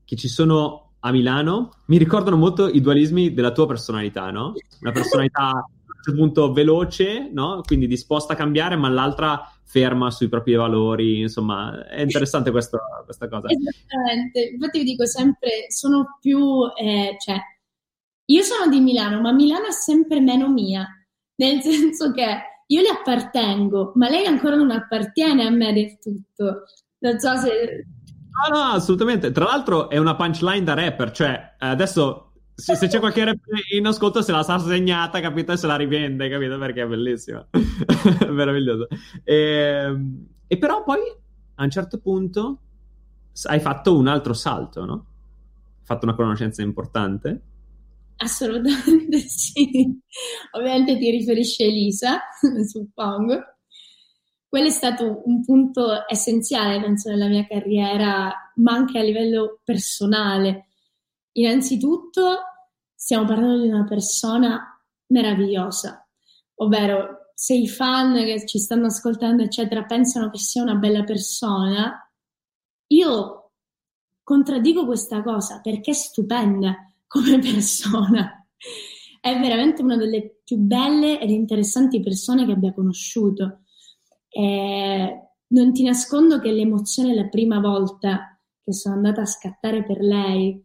che ci sono a Milano mi ricordano molto i dualismi della tua personalità, no? Una personalità certo punto veloce, no? Quindi disposta a cambiare, ma l'altra ferma sui propri valori. Insomma, è interessante questo, questa cosa. Esattamente. Infatti, vi dico sempre: sono più, eh, cioè, io sono di Milano, ma Milano è sempre meno mia, nel senso che io le appartengo, ma lei ancora non appartiene a me del tutto. Non so se No, no, assolutamente. Tra l'altro è una punchline da rapper, cioè adesso se, se c'è qualche rapper in ascolto se la sa segnata, capito? E se la rivende, capito? Perché è bellissima. Meraviglioso. E, ehm, e però poi a un certo punto hai fatto un altro salto, no? Hai fatto una conoscenza importante. Assolutamente sì. Ovviamente ti riferisci a Elisa, suppongo quello è stato un punto essenziale, penso, nella mia carriera, ma anche a livello personale. Innanzitutto, stiamo parlando di una persona meravigliosa, ovvero se i fan che ci stanno ascoltando, eccetera, pensano che sia una bella persona, io contraddico questa cosa perché è stupenda come persona. È veramente una delle più belle ed interessanti persone che abbia conosciuto eh, non ti nascondo che l'emozione la prima volta che sono andata a scattare per lei,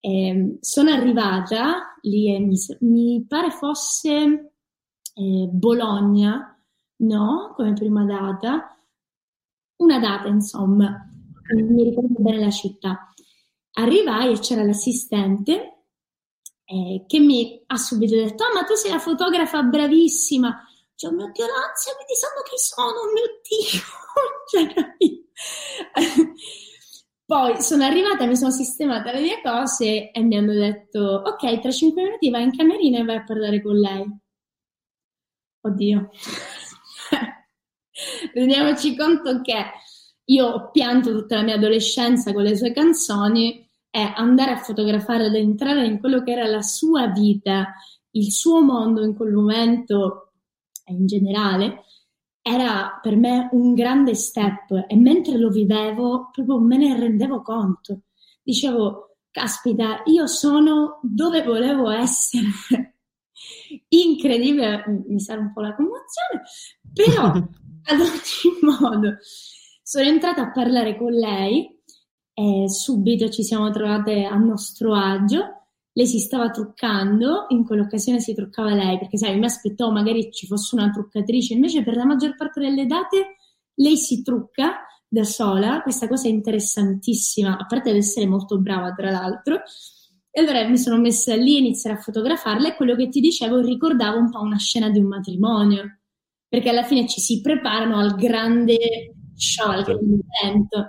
eh, sono arrivata lì e mi, mi pare fosse eh, Bologna, no? Come prima data, una data insomma, non mi ricordo bene la città. Arrivai e c'era l'assistente eh, che mi ha subito detto: oh, ma tu sei la fotografa bravissima cioè, oh mio Dio, l'ansia, vedi sanno chi sono, oh mio Dio, cioè, Poi sono arrivata, mi sono sistemata le mie cose e mi hanno detto, ok, tra cinque minuti vai in camerina e vai a parlare con lei. Oddio. Rendiamoci conto che io ho pianto tutta la mia adolescenza con le sue canzoni e andare a fotografare ed entrare in quello che era la sua vita, il suo mondo in quel momento in generale, era per me un grande step e mentre lo vivevo proprio me ne rendevo conto. Dicevo, caspita, io sono dove volevo essere. Incredibile, mi sa un po' la commozione, però ad ogni modo sono entrata a parlare con lei e subito ci siamo trovate a nostro agio. Lei si stava truccando, in quell'occasione si truccava lei, perché sai, mi aspettavo magari ci fosse una truccatrice, invece per la maggior parte delle date lei si trucca da sola, questa cosa è interessantissima, a parte ad essere molto brava tra l'altro. E allora mi sono messa lì a iniziare a fotografarla e quello che ti dicevo ricordava un po' una scena di un matrimonio, perché alla fine ci si preparano al grande show, al grande evento.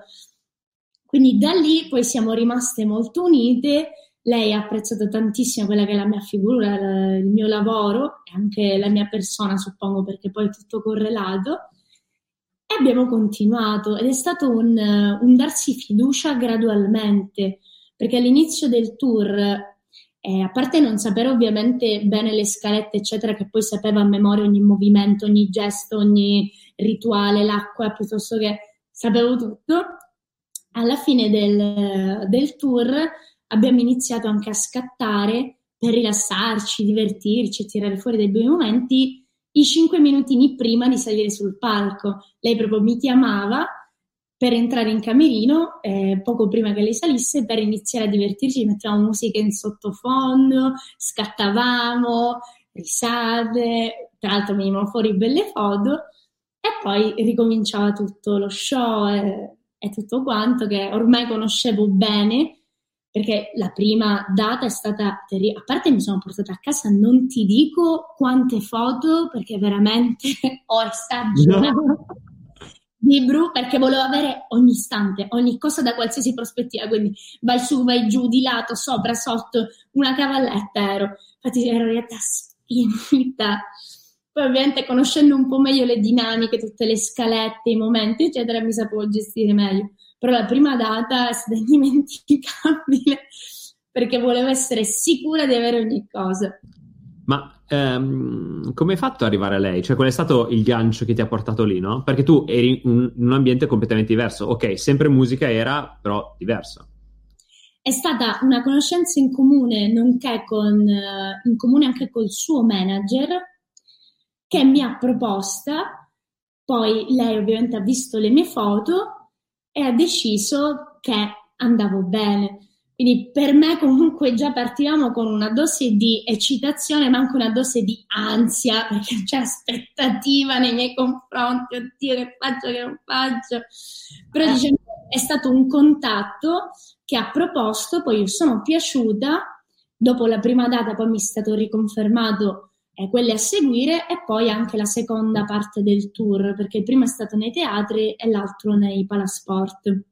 Quindi da lì poi siamo rimaste molto unite, lei ha apprezzato tantissimo quella che è la mia figura, il mio lavoro e anche la mia persona, suppongo, perché poi è tutto correlato. E abbiamo continuato ed è stato un, un darsi fiducia gradualmente, perché all'inizio del tour, eh, a parte non sapere ovviamente bene le scalette, eccetera, che poi sapeva a memoria ogni movimento, ogni gesto, ogni rituale, l'acqua, piuttosto che sapevo tutto, alla fine del, del tour abbiamo iniziato anche a scattare per rilassarci, divertirci, tirare fuori dei bei momenti i cinque minutini prima di salire sul palco. Lei proprio mi chiamava per entrare in camerino eh, poco prima che lei salisse per iniziare a divertirci, mettevamo musica in sottofondo, scattavamo, risate, tra l'altro venivano fuori belle foto e poi ricominciava tutto lo show e, e tutto quanto che ormai conoscevo bene perché la prima data è stata terribile. A parte mi sono portata a casa, non ti dico quante foto, perché veramente ho esagerato di Bru, perché volevo avere ogni istante, ogni cosa da qualsiasi prospettiva, quindi vai su, vai giù, di lato, sopra, sotto, una cavalletta ero. Infatti ero arrivata spinta. Poi ovviamente conoscendo un po' meglio le dinamiche, tutte le scalette, i momenti, eccetera, mi sapevo gestire meglio però la prima data è stata indimenticabile perché volevo essere sicura di avere ogni cosa. Ma ehm, come hai fatto ad arrivare a lei? Cioè, qual è stato il gancio che ti ha portato lì, no? Perché tu eri in un ambiente completamente diverso. Ok, sempre musica era, però diverso. È stata una conoscenza in comune, nonché con, uh, in comune anche col suo manager, che mi ha proposta. Poi lei ovviamente ha visto le mie foto e ha deciso che andavo bene. Quindi per me comunque già partivamo con una dose di eccitazione, ma anche una dose di ansia, perché c'è aspettativa nei miei confronti, oddio che faccio, che non faccio. Però eh. diciamo è stato un contatto che ha proposto, poi io sono piaciuta, dopo la prima data poi mi è stato riconfermato eh, quelle a seguire e poi anche la seconda parte del tour, perché il primo è stato nei teatri e l'altro nei palasport.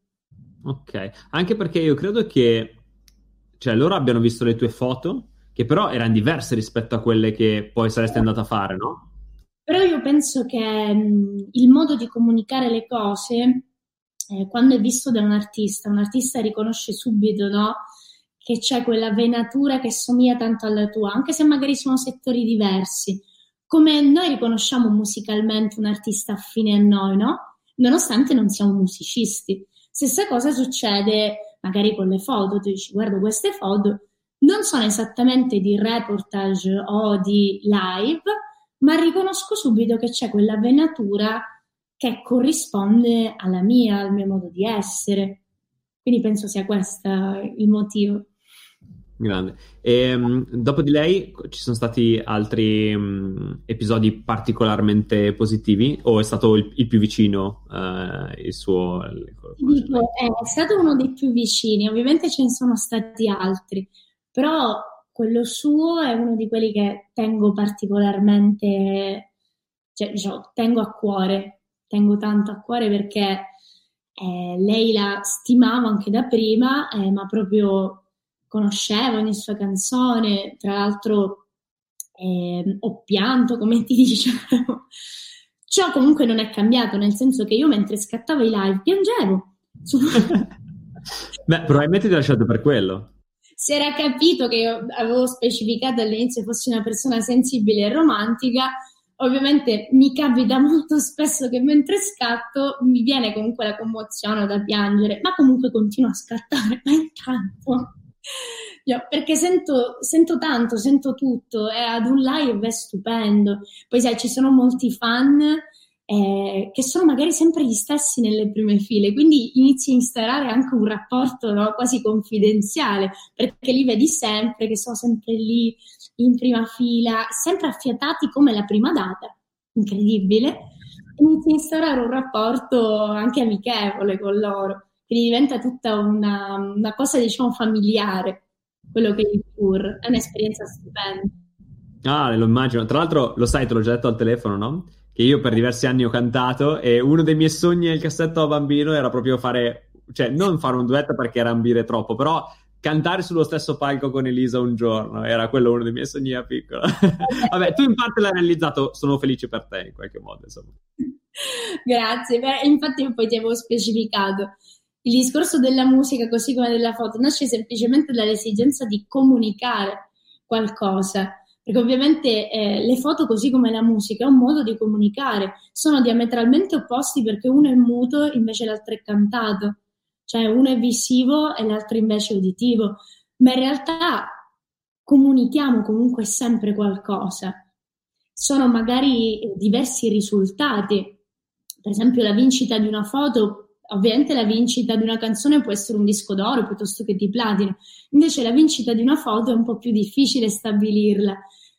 Ok, anche perché io credo che cioè, loro abbiano visto le tue foto, che però erano diverse rispetto a quelle che poi saresti andata a fare, no? Però io penso che mh, il modo di comunicare le cose, eh, quando è visto da un artista, un artista riconosce subito, no? Che c'è quella venatura che somiglia tanto alla tua, anche se magari sono settori diversi. Come noi riconosciamo musicalmente un artista affine a noi, no? Nonostante non siamo musicisti. Stessa cosa succede magari con le foto, tu dici guarda queste foto non sono esattamente di reportage o di live, ma riconosco subito che c'è quella venatura che corrisponde alla mia, al mio modo di essere. Quindi penso sia questo il motivo. Grande. E, um, dopo di lei ci sono stati altri um, episodi particolarmente positivi o è stato il, il più vicino uh, il suo? Dico, è stato uno dei più vicini, ovviamente ce ne sono stati altri, però quello suo è uno di quelli che tengo particolarmente, cioè diciamo, tengo a cuore, tengo tanto a cuore perché eh, lei la stimavo anche da prima, eh, ma proprio conoscevo ogni sua canzone, tra l'altro eh, ho pianto, come ti dicevo. Ciò comunque non è cambiato, nel senso che io mentre scattavo i live piangevo. Beh, probabilmente ti ha lasciato per quello. Si era capito che io avevo specificato all'inizio fossi una persona sensibile e romantica, ovviamente mi capita molto spesso che mentre scatto mi viene comunque la commozione da piangere, ma comunque continuo a scattare, ma intanto Io, perché sento, sento, tanto, sento tutto e ad un live è stupendo. Poi sai, ci sono molti fan eh, che sono magari sempre gli stessi nelle prime file, quindi inizi a instaurare anche un rapporto no, quasi confidenziale, perché li vedi sempre, che sono sempre lì in prima fila, sempre affiatati come la prima data, incredibile. Inizi a instaurare un rapporto anche amichevole con loro, quindi diventa tutta una, una cosa, diciamo, familiare quello che è il tour. È un'esperienza stupenda. Ah, lo immagino. Tra l'altro, lo sai, te l'ho già detto al telefono, no? Che io per diversi anni ho cantato e uno dei miei sogni nel cassetto da bambino era proprio fare, cioè non fare un duetto perché era ambire troppo, però cantare sullo stesso palco con Elisa un giorno era quello uno dei miei sogni da piccolo. Vabbè, tu in parte l'hai realizzato, sono felice per te in qualche modo, insomma. Grazie, Beh, infatti poi ti avevo specificato il discorso della musica, così come della foto, nasce semplicemente dall'esigenza di comunicare qualcosa. Perché ovviamente eh, le foto, così come la musica, è un modo di comunicare. Sono diametralmente opposti perché uno è muto, invece l'altro è cantato. Cioè uno è visivo e l'altro invece è uditivo. Ma in realtà comunichiamo comunque sempre qualcosa. Sono magari diversi risultati. Per esempio la vincita di una foto ovviamente la vincita di una canzone può essere un disco d'oro piuttosto che di platino, invece la vincita di una foto è un po' più difficile stabilirla,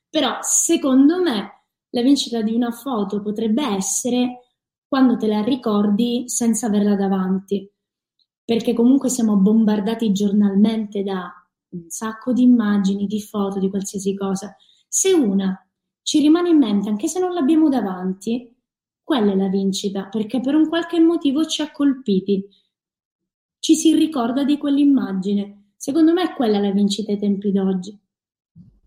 però secondo me la vincita di una foto potrebbe essere quando te la ricordi senza averla davanti, perché comunque siamo bombardati giornalmente da un sacco di immagini, di foto, di qualsiasi cosa. Se una ci rimane in mente, anche se non l'abbiamo davanti, quella è la vincita, perché per un qualche motivo ci ha colpiti. Ci si ricorda di quell'immagine. Secondo me è quella la vincita ai tempi d'oggi.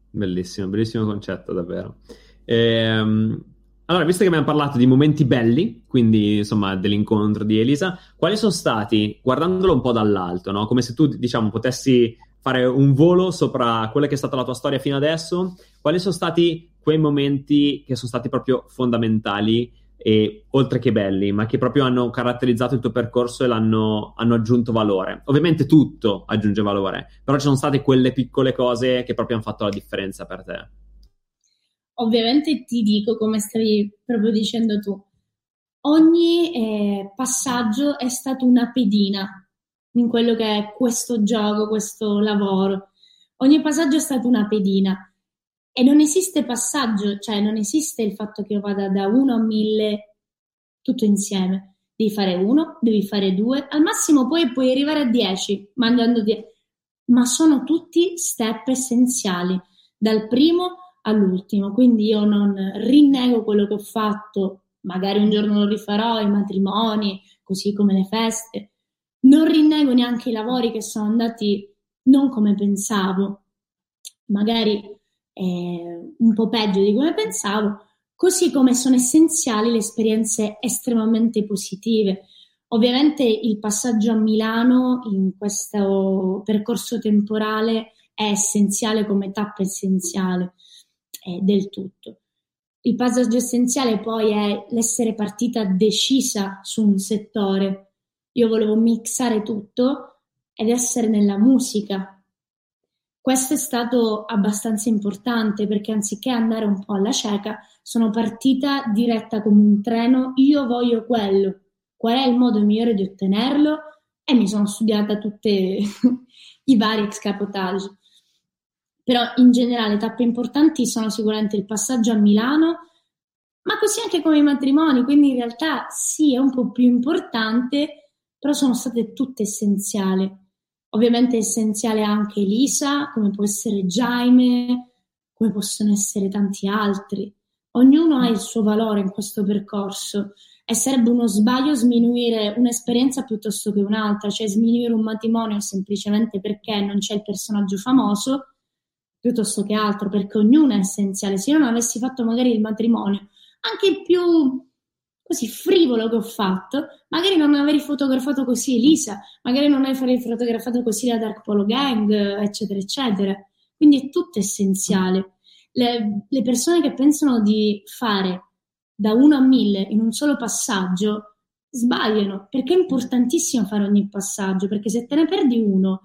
Bellissimo, bellissimo concetto, davvero. Ehm, allora, visto che abbiamo parlato di momenti belli, quindi insomma dell'incontro di Elisa, quali sono stati, guardandolo un po' dall'alto, no? come se tu diciamo potessi fare un volo sopra quella che è stata la tua storia fino adesso, quali sono stati quei momenti che sono stati proprio fondamentali e, oltre che belli, ma che proprio hanno caratterizzato il tuo percorso e l'hanno hanno aggiunto valore. Ovviamente tutto aggiunge valore, però ci sono state quelle piccole cose che proprio hanno fatto la differenza per te. Ovviamente ti dico, come stavi proprio dicendo tu, ogni eh, passaggio è stato una pedina in quello che è questo gioco, questo lavoro. Ogni passaggio è stato una pedina e non esiste passaggio, cioè non esiste il fatto che io vada da 1 a 1000 tutto insieme. Devi fare uno, devi fare due, al massimo poi puoi arrivare a 10, mandando 10. Ma sono tutti step essenziali, dal primo all'ultimo. Quindi io non rinnego quello che ho fatto, magari un giorno lo rifarò, i matrimoni, così come le feste. Non rinnego neanche i lavori che sono andati non come pensavo. Magari eh, un po' peggio di come pensavo, così come sono essenziali le esperienze estremamente positive. Ovviamente il passaggio a Milano in questo percorso temporale è essenziale come tappa essenziale eh, del tutto. Il passaggio essenziale poi è l'essere partita decisa su un settore. Io volevo mixare tutto ed essere nella musica, questo è stato abbastanza importante perché anziché andare un po' alla cieca, sono partita diretta come un treno, io voglio quello, qual è il modo migliore di ottenerlo? E mi sono studiata tutti i vari escapotage. Però in generale tappe importanti sono sicuramente il passaggio a Milano, ma così anche come i matrimoni, quindi in realtà sì, è un po' più importante, però sono state tutte essenziali Ovviamente è essenziale anche Elisa, come può essere Jaime, come possono essere tanti altri. Ognuno ha il suo valore in questo percorso e sarebbe uno sbaglio sminuire un'esperienza piuttosto che un'altra, cioè sminuire un matrimonio semplicemente perché non c'è il personaggio famoso piuttosto che altro, perché ognuno è essenziale. Se io non avessi fatto magari il matrimonio, anche il più così frivolo che ho fatto, magari non avrei fotografato così Elisa, magari non avrei fotografato così la Dark Polo Gang, eccetera, eccetera. Quindi è tutto essenziale. Le, le persone che pensano di fare da 1 a 1000 in un solo passaggio sbagliano, perché è importantissimo fare ogni passaggio, perché se te ne perdi uno,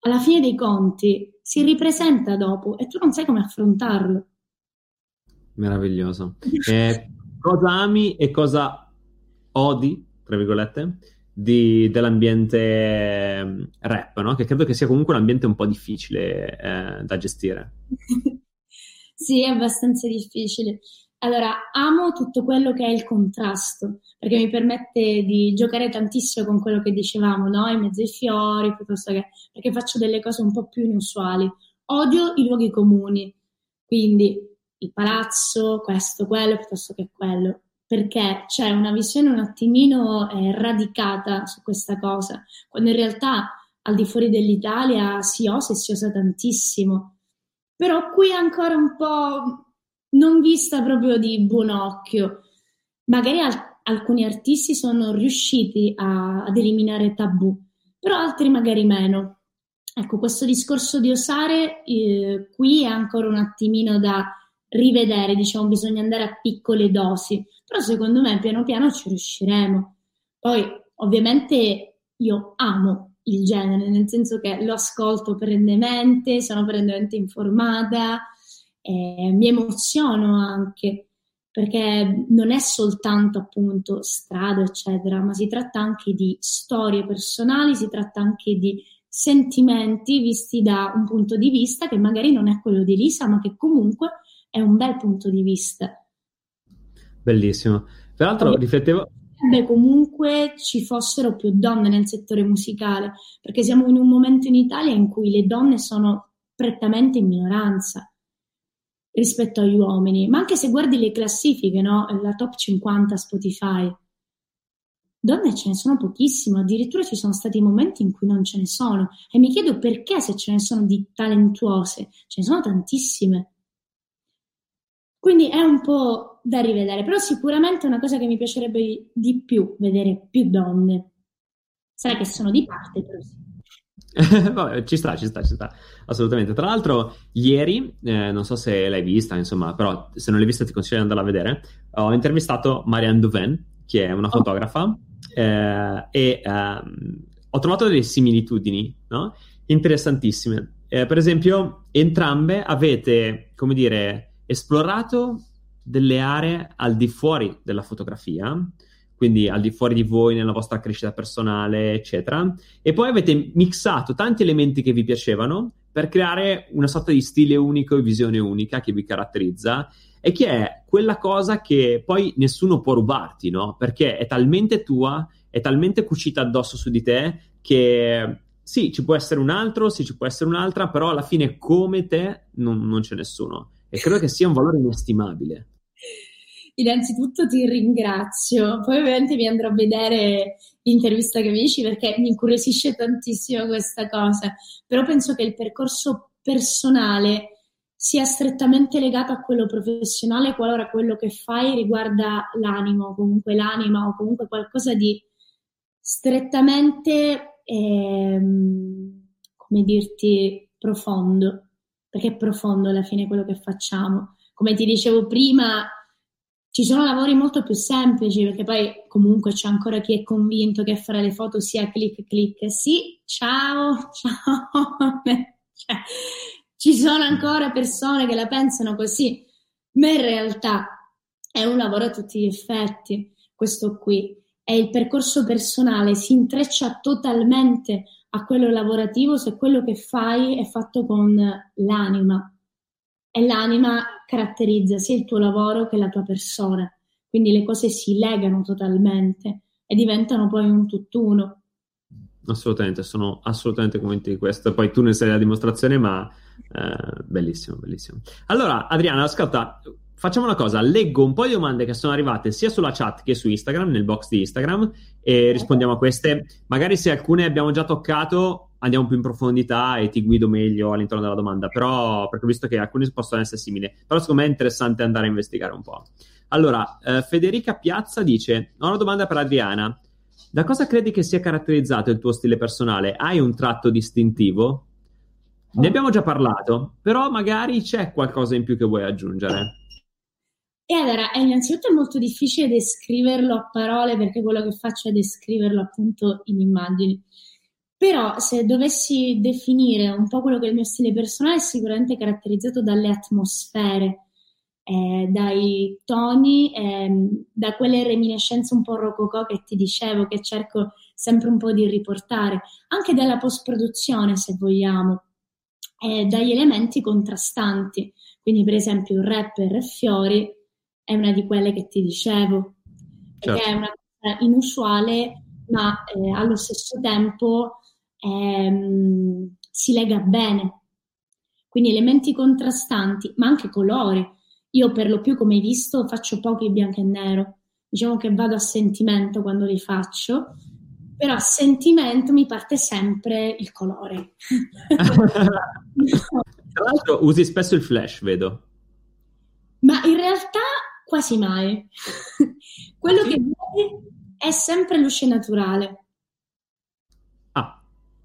alla fine dei conti si ripresenta dopo e tu non sai come affrontarlo. Meraviglioso. Eh, cosa ami e cosa odi, tra virgolette, di, dell'ambiente ehm, rap, no? Che credo che sia comunque un ambiente un po' difficile eh, da gestire. sì, è abbastanza difficile. Allora, amo tutto quello che è il contrasto, perché mi permette di giocare tantissimo con quello che dicevamo, no? In mezzo ai fiori, piuttosto che... perché faccio delle cose un po' più inusuali. Odio i luoghi comuni, quindi il palazzo, questo, quello, piuttosto che quello, perché c'è una visione un attimino eh, radicata su questa cosa, quando in realtà al di fuori dell'Italia si osa e si osa tantissimo. Però qui è ancora un po' non vista proprio di buon occhio. Magari al- alcuni artisti sono riusciti a- ad eliminare tabù, però altri magari meno. Ecco, questo discorso di osare eh, qui è ancora un attimino da rivedere, diciamo, bisogna andare a piccole dosi, però secondo me piano piano ci riusciremo. Poi, ovviamente, io amo il genere, nel senso che lo ascolto perennemente, sono perennemente informata, eh, mi emoziono anche perché non è soltanto appunto strada, eccetera, ma si tratta anche di storie personali, si tratta anche di sentimenti visti da un punto di vista che magari non è quello di Lisa, ma che comunque è un bel punto di vista. Bellissimo. Peraltro Poi, riflettevo... Beh, comunque ci fossero più donne nel settore musicale, perché siamo in un momento in Italia in cui le donne sono prettamente in minoranza rispetto agli uomini, ma anche se guardi le classifiche, no? la top 50 Spotify, donne ce ne sono pochissime, addirittura ci sono stati momenti in cui non ce ne sono e mi chiedo perché se ce ne sono di talentuose, ce ne sono tantissime. Quindi è un po' da rivedere, però sicuramente è una cosa che mi piacerebbe di più vedere più donne. Sai che sono di parte, però sì. Vabbè, ci sta, ci sta, ci sta, assolutamente. Tra l'altro, ieri, eh, non so se l'hai vista, insomma, però se non l'hai vista ti consiglio di andarla a vedere. Ho intervistato Marianne Duven, che è una oh. fotografa, eh, e eh, ho trovato delle similitudini, no? Interessantissime. Eh, per esempio, entrambe avete, come dire, esplorato delle aree al di fuori della fotografia, quindi al di fuori di voi nella vostra crescita personale, eccetera. E poi avete mixato tanti elementi che vi piacevano per creare una sorta di stile unico e visione unica che vi caratterizza e che è quella cosa che poi nessuno può rubarti, no? Perché è talmente tua, è talmente cucita addosso su di te che sì, ci può essere un altro, sì, ci può essere un'altra, però alla fine come te non, non c'è nessuno. E credo che sia un valore inestimabile. Innanzitutto ti ringrazio, poi ovviamente mi andrò a vedere l'intervista che mi dici perché mi incuriosisce tantissimo questa cosa, però penso che il percorso personale sia strettamente legato a quello professionale qualora quello che fai riguarda l'animo, comunque l'anima o comunque qualcosa di strettamente, ehm, come dirti, profondo, perché è profondo alla fine quello che facciamo. Come ti dicevo prima, ci sono lavori molto più semplici perché poi comunque c'è ancora chi è convinto che fare le foto sia clic clic. Sì, ciao, ciao. cioè, ci sono ancora persone che la pensano così, ma in realtà è un lavoro a tutti gli effetti, questo qui. E il percorso personale si intreccia totalmente a quello lavorativo se quello che fai è fatto con l'anima, e l'anima caratterizza sia il tuo lavoro che la tua persona, quindi le cose si legano totalmente e diventano poi un tutt'uno. Assolutamente, sono assolutamente convinto di questo. Poi tu ne sei la dimostrazione, ma eh, bellissimo, bellissimo. Allora, Adriana, ascolta, facciamo una cosa, leggo un po' di domande che sono arrivate sia sulla chat che su Instagram, nel box di Instagram, e rispondiamo a queste. Magari se alcune abbiamo già toccato, andiamo più in profondità e ti guido meglio all'interno della domanda, però perché ho visto che alcuni possono essere simili, però secondo me è interessante andare a investigare un po'. Allora, eh, Federica Piazza dice, ho una domanda per Adriana, da cosa credi che sia caratterizzato il tuo stile personale? Hai un tratto distintivo? Ne abbiamo già parlato, però magari c'è qualcosa in più che vuoi aggiungere. E allora, innanzitutto è molto difficile descriverlo a parole perché quello che faccio è descriverlo appunto in immagini. Però se dovessi definire un po' quello che è il mio stile personale, è sicuramente caratterizzato dalle atmosfere, eh, dai toni, eh, da quelle reminiscenze un po' rococò che ti dicevo, che cerco sempre un po' di riportare, anche dalla post-produzione, se vogliamo, eh, dagli elementi contrastanti. Quindi, per esempio, il rapper e Fiori è una di quelle che ti dicevo, certo. che è una cosa inusuale, ma eh, allo stesso tempo ehm, si lega bene. Quindi elementi contrastanti, ma anche colori. Io per lo più, come hai visto, faccio pochi bianco e nero. Diciamo che vado a sentimento quando li faccio, però a sentimento mi parte sempre il colore. Tra l'altro usi spesso il flash, vedo. Ma in realtà quasi mai. Quello ah, sì? che vedi è sempre luce naturale.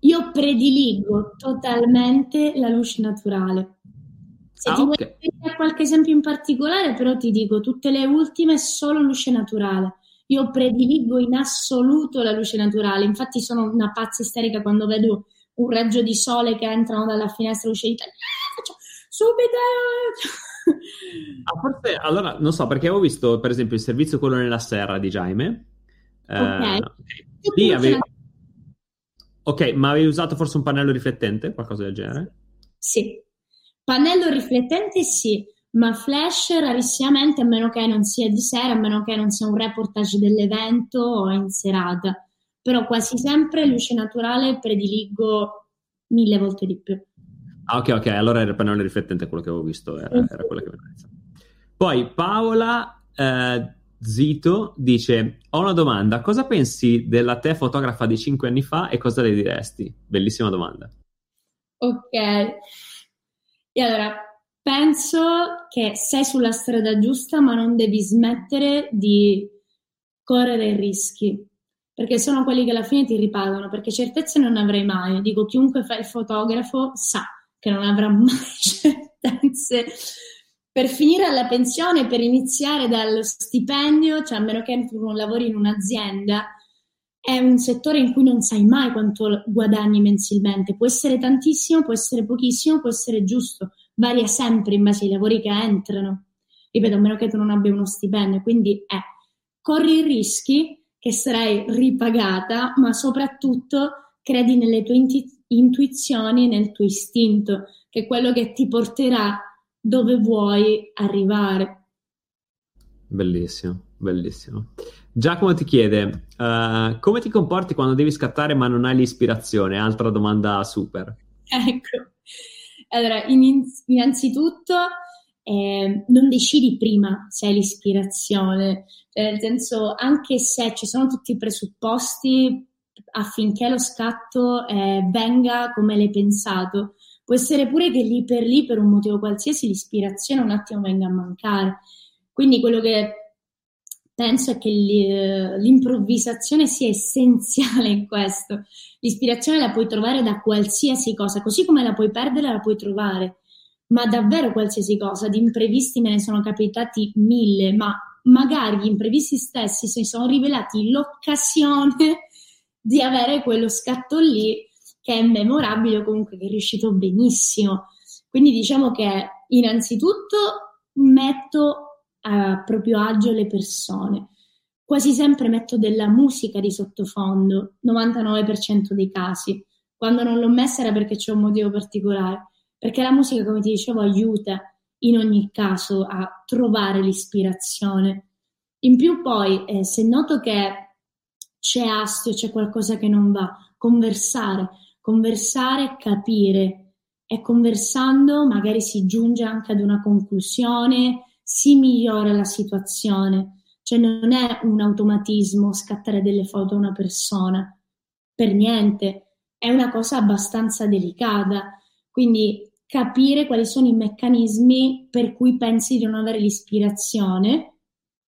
Io prediligo totalmente la luce naturale. Se ah, ti okay. vuoi qualche esempio in particolare, però ti dico, tutte le ultime solo luce naturale. Io prediligo in assoluto la luce naturale. Infatti sono una pazza isterica quando vedo un raggio di sole che entrano dalla finestra di tele. Ah, faccio subito! ah, forse, allora, non so, perché avevo visto, per esempio, il servizio quello nella serra di Jaime. Ok. Eh, lì avevi Ok, ma avevi usato forse un pannello riflettente, qualcosa del genere? Sì, pannello riflettente sì, ma flash rarissimamente a meno che non sia di sera, a meno che non sia un reportage dell'evento o in serata. Però quasi sempre luce naturale prediligo mille volte di più. Ah, ok, ok, allora era il pannello riflettente quello che avevo visto, era, era quello che mi pensavo. Poi Paola eh, Zito dice: Ho una domanda. Cosa pensi della te fotografa di cinque anni fa e cosa le diresti? Bellissima domanda. Ok. E allora, penso che sei sulla strada giusta, ma non devi smettere di correre rischi. Perché sono quelli che alla fine ti ripagano, perché certezze non avrai mai. Dico, chiunque fa il fotografo sa che non avrà mai certezze per finire alla pensione, per iniziare dallo stipendio, cioè a meno che tu non lavori in un'azienda, è un settore in cui non sai mai quanto guadagni mensilmente. Può essere tantissimo, può essere pochissimo, può essere giusto, varia sempre in base ai lavori che entrano. Ripeto, a meno che tu non abbia uno stipendio. Quindi è, corri i rischi che sarai ripagata, ma soprattutto credi nelle tue intuizioni, nel tuo istinto, che è quello che ti porterà dove vuoi arrivare. Bellissimo, bellissimo. Giacomo ti chiede, uh, come ti comporti quando devi scattare ma non hai l'ispirazione? Altra domanda super. Ecco, allora, in, innanzitutto eh, non decidi prima se hai l'ispirazione, cioè, nel senso anche se ci sono tutti i presupposti affinché lo scatto eh, venga come l'hai pensato, Può essere pure che lì per lì, per un motivo qualsiasi, l'ispirazione un attimo venga a mancare. Quindi quello che penso è che l'improvvisazione sia essenziale in questo. L'ispirazione la puoi trovare da qualsiasi cosa, così come la puoi perdere, la puoi trovare. Ma davvero qualsiasi cosa, di imprevisti me ne sono capitati mille, ma magari gli imprevisti stessi si sono rivelati l'occasione di avere quello scatto lì che è memorabile o comunque che è riuscito benissimo. Quindi diciamo che innanzitutto metto a proprio agio le persone. Quasi sempre metto della musica di sottofondo, 99% dei casi. Quando non l'ho messa era perché c'è un motivo particolare, perché la musica, come ti dicevo, aiuta in ogni caso a trovare l'ispirazione. In più poi, eh, se noto che c'è astio, c'è qualcosa che non va, conversare, conversare, capire e conversando magari si giunge anche ad una conclusione, si migliora la situazione. Cioè non è un automatismo scattare delle foto a una persona, per niente, è una cosa abbastanza delicata. Quindi capire quali sono i meccanismi per cui pensi di non avere l'ispirazione,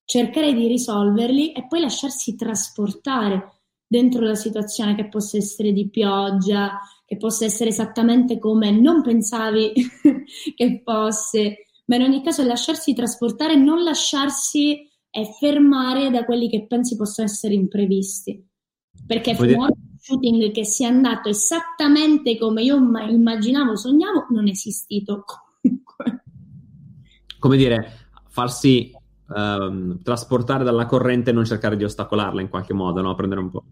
cercare di risolverli e poi lasciarsi trasportare dentro la situazione che possa essere di pioggia, che possa essere esattamente come non pensavi che fosse, ma in ogni caso lasciarsi trasportare, non lasciarsi eh, fermare da quelli che pensi possano essere imprevisti. perché finora un shooting che sia andato esattamente come io immaginavo, sognavo, non è esistito comunque. Come dire, farsi um, trasportare dalla corrente e non cercare di ostacolarla in qualche modo, no? Prendere un po'.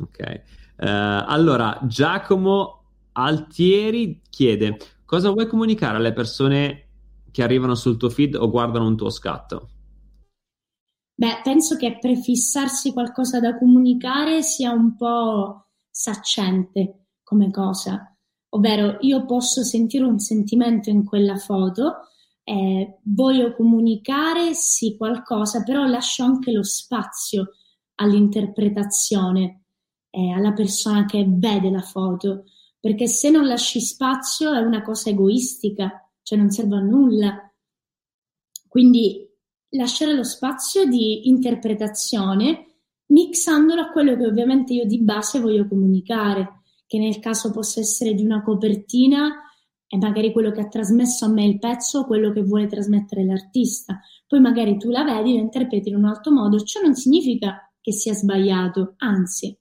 Ok. Uh, allora, Giacomo Altieri chiede cosa vuoi comunicare alle persone che arrivano sul tuo feed o guardano un tuo scatto? Beh, penso che prefissarsi qualcosa da comunicare sia un po' saccente come cosa, ovvero io posso sentire un sentimento in quella foto, eh, voglio comunicare sì qualcosa, però lascio anche lo spazio all'interpretazione, eh, alla persona che vede la foto, perché se non lasci spazio è una cosa egoistica, cioè non serve a nulla. Quindi lasciare lo spazio di interpretazione mixandolo a quello che ovviamente io di base voglio comunicare, che nel caso possa essere di una copertina è magari quello che ha trasmesso a me il pezzo quello che vuole trasmettere l'artista. Poi magari tu la vedi, la interpreti in un altro modo, ciò non significa che sia sbagliato, anzi.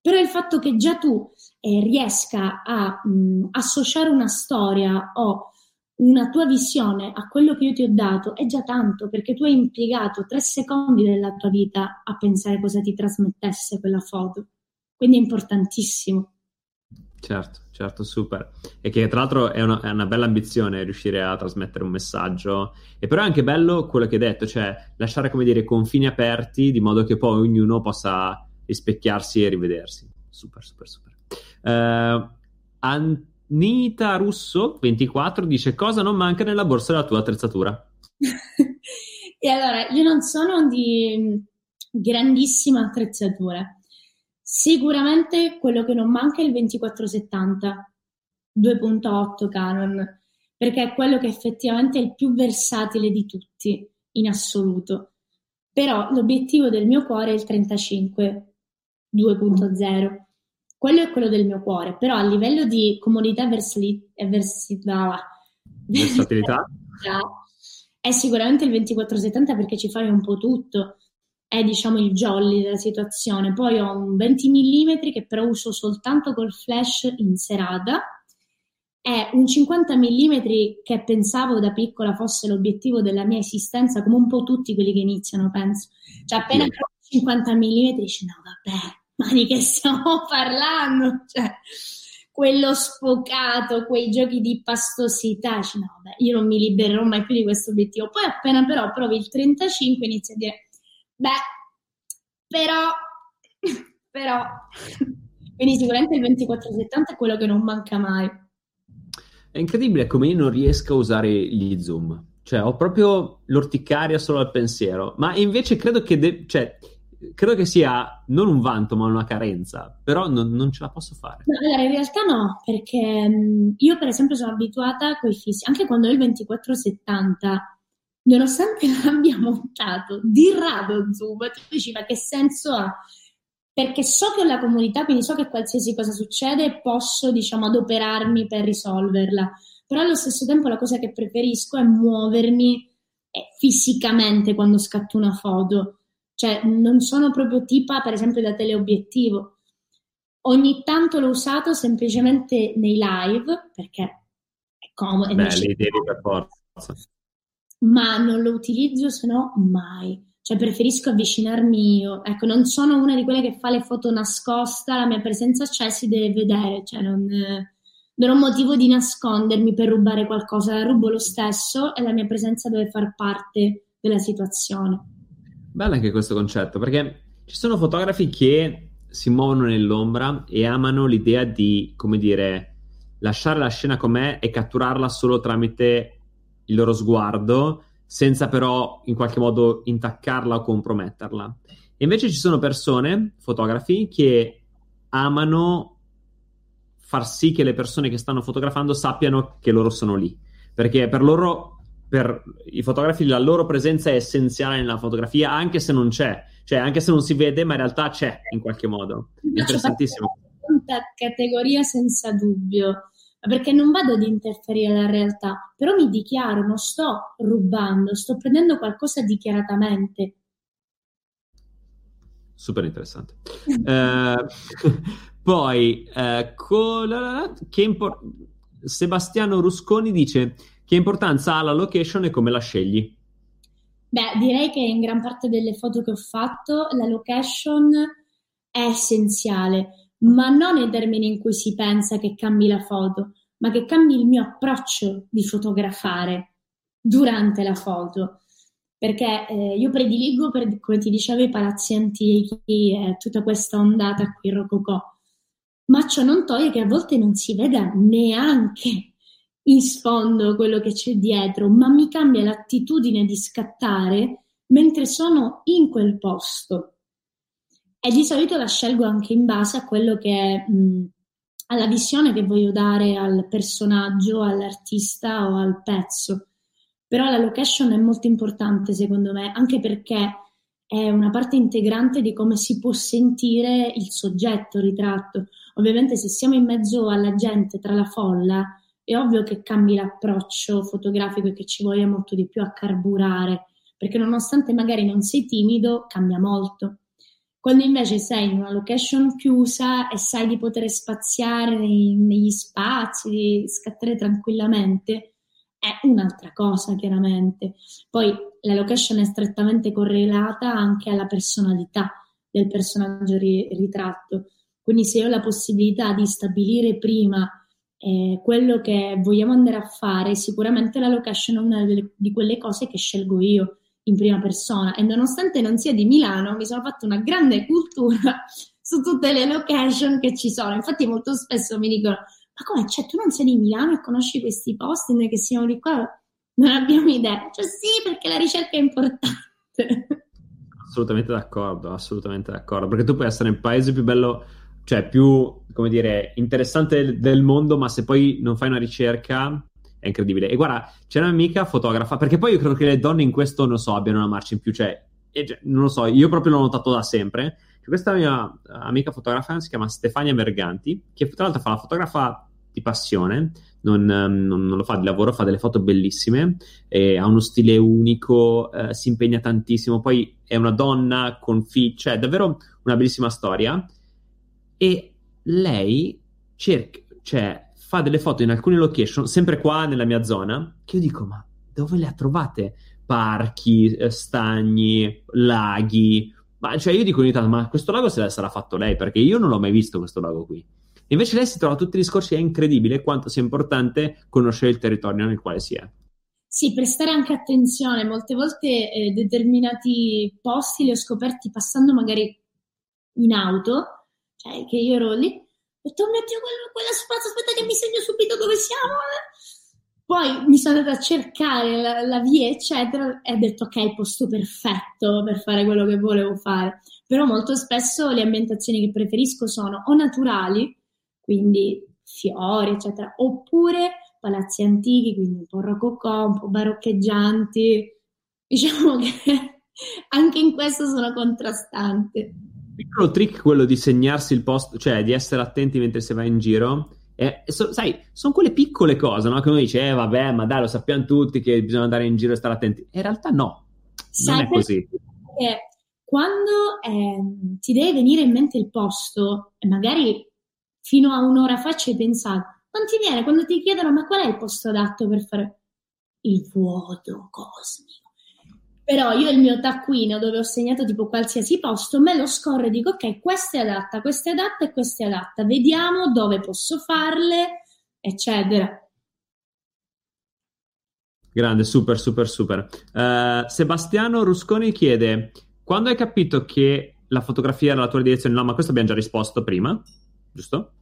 Però il fatto che già tu eh, riesca a mh, associare una storia o una tua visione a quello che io ti ho dato è già tanto perché tu hai impiegato tre secondi della tua vita a pensare cosa ti trasmettesse quella foto. Quindi è importantissimo. Certo, certo, super. E che tra l'altro è una, è una, bella ambizione riuscire a trasmettere un messaggio. E però è anche bello quello che hai detto, cioè lasciare, come dire, confini aperti di modo che poi ognuno possa rispecchiarsi e rivedersi. Super, super, super. Uh, an- Nita Russo 24 dice cosa non manca nella borsa della tua attrezzatura? e allora, io non sono di grandissima attrezzatura. Sicuramente quello che non manca è il 2470 2.8 Canon, perché è quello che effettivamente è il più versatile di tutti in assoluto. Però l'obiettivo del mio cuore è il 35 2.0 quello è quello del mio cuore, però a livello di comodità e versali- versatilità, versatilità? È sicuramente il 2470 perché ci fai un po' tutto, è diciamo il jolly della situazione. Poi ho un 20 mm che però uso soltanto col flash in serata, è un 50 mm che pensavo da piccola fosse l'obiettivo della mia esistenza, come un po' tutti quelli che iniziano, penso. Cioè appena yeah. 50 mm dici no vabbè, ma di che stiamo parlando? Cioè, quello sfocato, quei giochi di pastosità, dici, no, beh, io non mi libererò mai più di questo obiettivo. Poi appena però provi il 35 inizi a dire, beh, però, però, quindi sicuramente il 2470 è quello che non manca mai. È incredibile come io non riesca a usare gli zoom. Cioè, ho proprio l'orticaria solo al pensiero. Ma invece credo che... De- cioè, credo che sia non un vanto, ma una carenza, però non, non ce la posso fare. No, allora, in realtà no, perché mh, io per esempio sono abituata con i fissi, anche quando ho il 2470, nonostante l'abbia montato di rado Zoom, tu dici ma che senso ha? Perché so che ho la comunità, quindi so che qualsiasi cosa succede posso, diciamo, adoperarmi per risolverla, però allo stesso tempo la cosa che preferisco è muovermi eh, fisicamente quando scatto una foto cioè non sono proprio tipa per esempio da teleobiettivo. Ogni tanto l'ho usato semplicemente nei live perché è comodo. Beh, li devi per forza. Ma non lo utilizzo se no mai. Cioè preferisco avvicinarmi io. Ecco, non sono una di quelle che fa le foto nascosta, la mia presenza c'è, si deve vedere. Cioè non, non ho motivo di nascondermi per rubare qualcosa, la rubo lo stesso e la mia presenza deve far parte della situazione. Bello anche questo concetto, perché ci sono fotografi che si muovono nell'ombra e amano l'idea di, come dire, lasciare la scena com'è e catturarla solo tramite il loro sguardo, senza però in qualche modo intaccarla o comprometterla. E invece ci sono persone, fotografi, che amano far sì che le persone che stanno fotografando sappiano che loro sono lì, perché per loro per i fotografi la loro presenza è essenziale nella fotografia, anche se non c'è, cioè anche se non si vede, ma in realtà c'è in qualche modo. È interessantissimo. Categoria senza dubbio, perché non vado ad interferire la realtà, però mi dichiaro, non sto rubando, sto prendendo qualcosa dichiaratamente. super interessante. eh, poi, eh, col, che impor- Sebastiano Rusconi dice che importanza ha la location e come la scegli? Beh, direi che in gran parte delle foto che ho fatto la location è essenziale, ma non nei termini in cui si pensa che cambi la foto, ma che cambi il mio approccio di fotografare durante la foto. Perché eh, io prediligo, per, come ti dicevo, i palazzi antichi e tutta questa ondata qui rococò. Ma ciò non toglie che a volte non si veda neanche in sfondo quello che c'è dietro, ma mi cambia l'attitudine di scattare mentre sono in quel posto. E di solito la scelgo anche in base a quello che mh, alla visione che voglio dare al personaggio, all'artista o al pezzo. Però la location è molto importante secondo me, anche perché è una parte integrante di come si può sentire il soggetto ritratto. Ovviamente se siamo in mezzo alla gente, tra la folla, è ovvio che cambi l'approccio fotografico e che ci voglia molto di più a carburare, perché nonostante magari non sei timido, cambia molto. Quando invece sei in una location chiusa e sai di poter spaziare nei, negli spazi, di scattare tranquillamente, è un'altra cosa chiaramente. Poi la location è strettamente correlata anche alla personalità del personaggio ri- ritratto. Quindi se ho la possibilità di stabilire prima eh, quello che vogliamo andare a fare, sicuramente la location è una delle, di quelle cose che scelgo io in prima persona e nonostante non sia di Milano mi sono fatto una grande cultura su tutte le location che ci sono. Infatti molto spesso mi dicono ma come, cioè tu non sei di Milano e conosci questi posti, noi che siamo di qua non abbiamo idea. Cioè sì, perché la ricerca è importante. Assolutamente d'accordo, assolutamente d'accordo, perché tu puoi essere il paese più bello, cioè più, come dire, interessante del mondo, ma se poi non fai una ricerca è incredibile. E guarda, c'è un'amica fotografa, perché poi io credo che le donne in questo, non so, abbiano una marcia in più, cioè, non lo so, io proprio l'ho notato da sempre. Questa mia amica fotografa si chiama Stefania Merganti, che tra l'altro fa la fotografa di passione, non, non, non, lo fa di lavoro, fa delle foto bellissime, ha uno stile unico, eh, si impegna tantissimo, poi è una donna con figli, cioè davvero una bellissima storia. E lei cerca, cioè, fa delle foto in alcune location, sempre qua nella mia zona, che io dico, ma dove le ha trovate? Parchi, eh, stagni, laghi. Ma cioè io dico ogni tanto, ma questo lago se sarà fatto lei, perché io non l'ho mai visto questo lago qui. Invece lei si trova tutti i discorsi, è incredibile quanto sia importante conoscere il territorio nel quale si è. Sì, prestare anche attenzione. Molte volte eh, determinati posti li ho scoperti passando magari in auto, cioè che io ero lì detto, oh quello, quella spazio, aspetta che mi segno subito dove siamo. Poi mi sono andata a cercare la, la via, eccetera, e ho detto, ok, il posto perfetto per fare quello che volevo fare. Però molto spesso le ambientazioni che preferisco sono o naturali, quindi fiori, eccetera, oppure palazzi antichi, quindi un po' rococò, un po' baroccheggianti. Diciamo che anche in questo sono contrastante piccolo trick quello di segnarsi il posto, cioè di essere attenti mentre si va in giro. Eh, so, sai, sono quelle piccole cose, no? Che uno dice, eh, vabbè, ma dai, lo sappiamo tutti che bisogna andare in giro e stare attenti. In realtà no, sai non è così. quando eh, ti deve venire in mente il posto, e magari fino a un'ora fa ci hai pensato, non ti viene quando ti chiedono, ma qual è il posto adatto per fare il vuoto cosmico? Però io il mio taccuino dove ho segnato tipo qualsiasi posto me lo scorro e dico ok, questa è adatta, questa è adatta e questa è adatta. Vediamo dove posso farle, eccetera. Grande, super, super, super. Uh, Sebastiano Rusconi chiede: Quando hai capito che la fotografia era la tua direzione? No, ma questo abbiamo già risposto prima, giusto?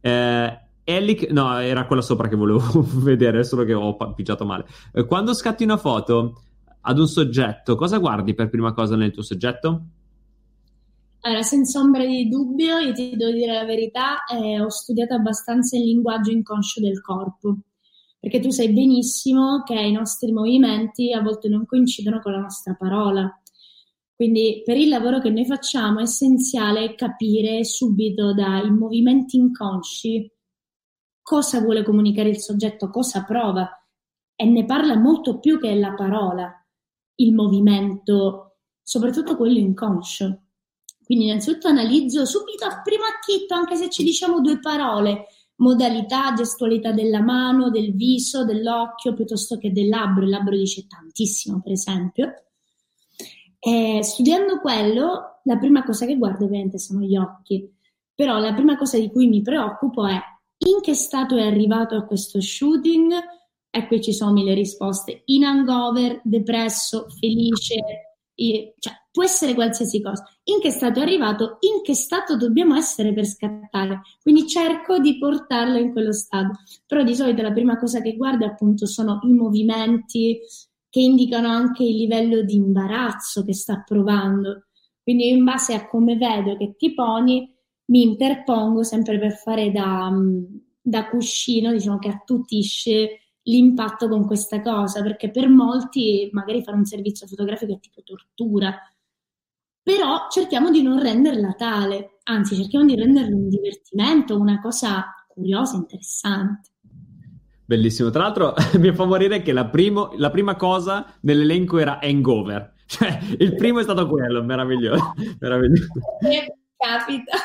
Uh, Elic, no, era quella sopra che volevo vedere, solo che ho pigiato male. Uh, quando scatti una foto, ad un soggetto, cosa guardi per prima cosa nel tuo soggetto? Allora, senza ombra di dubbio, io ti devo dire la verità, eh, ho studiato abbastanza il linguaggio inconscio del corpo, perché tu sai benissimo che i nostri movimenti a volte non coincidono con la nostra parola. Quindi per il lavoro che noi facciamo è essenziale capire subito dai movimenti inconsci cosa vuole comunicare il soggetto, cosa prova e ne parla molto più che la parola il movimento, soprattutto quello inconscio. Quindi innanzitutto analizzo subito a primo acchitto, anche se ci diciamo due parole, modalità, gestualità della mano, del viso, dell'occhio, piuttosto che del labbro. Il labbro dice tantissimo, per esempio. E studiando quello, la prima cosa che guardo ovviamente sono gli occhi, però la prima cosa di cui mi preoccupo è in che stato è arrivato a questo shooting e qui ci sono mille risposte, in hangover, depresso, felice, cioè può essere qualsiasi cosa. In che stato è arrivato, in che stato dobbiamo essere per scattare. Quindi cerco di portarlo in quello stato. Però di solito la prima cosa che guardo appunto sono i movimenti che indicano anche il livello di imbarazzo che sta provando. Quindi in base a come vedo che ti poni, mi interpongo sempre per fare da, da cuscino, diciamo che attutisce l'impatto con questa cosa, perché per molti magari fare un servizio fotografico è tipo tortura, però cerchiamo di non renderla tale, anzi cerchiamo di renderla un divertimento, una cosa curiosa, interessante. Bellissimo, tra l'altro mi fa morire che la, primo, la prima cosa nell'elenco era hangover, cioè il primo è stato quello, meraviglioso, meraviglioso. Capita.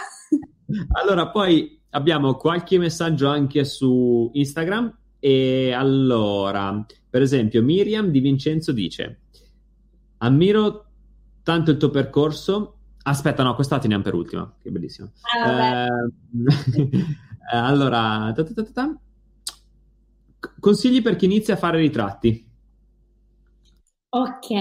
Allora, poi abbiamo qualche messaggio anche su Instagram e allora, per esempio, Miriam Di Vincenzo dice: Ammiro tanto il tuo percorso. Aspetta, no, questa la teniamo per ultima, che bellissimo. Ah, eh, allora, ta ta ta consigli per chi inizia a fare ritratti. Ok,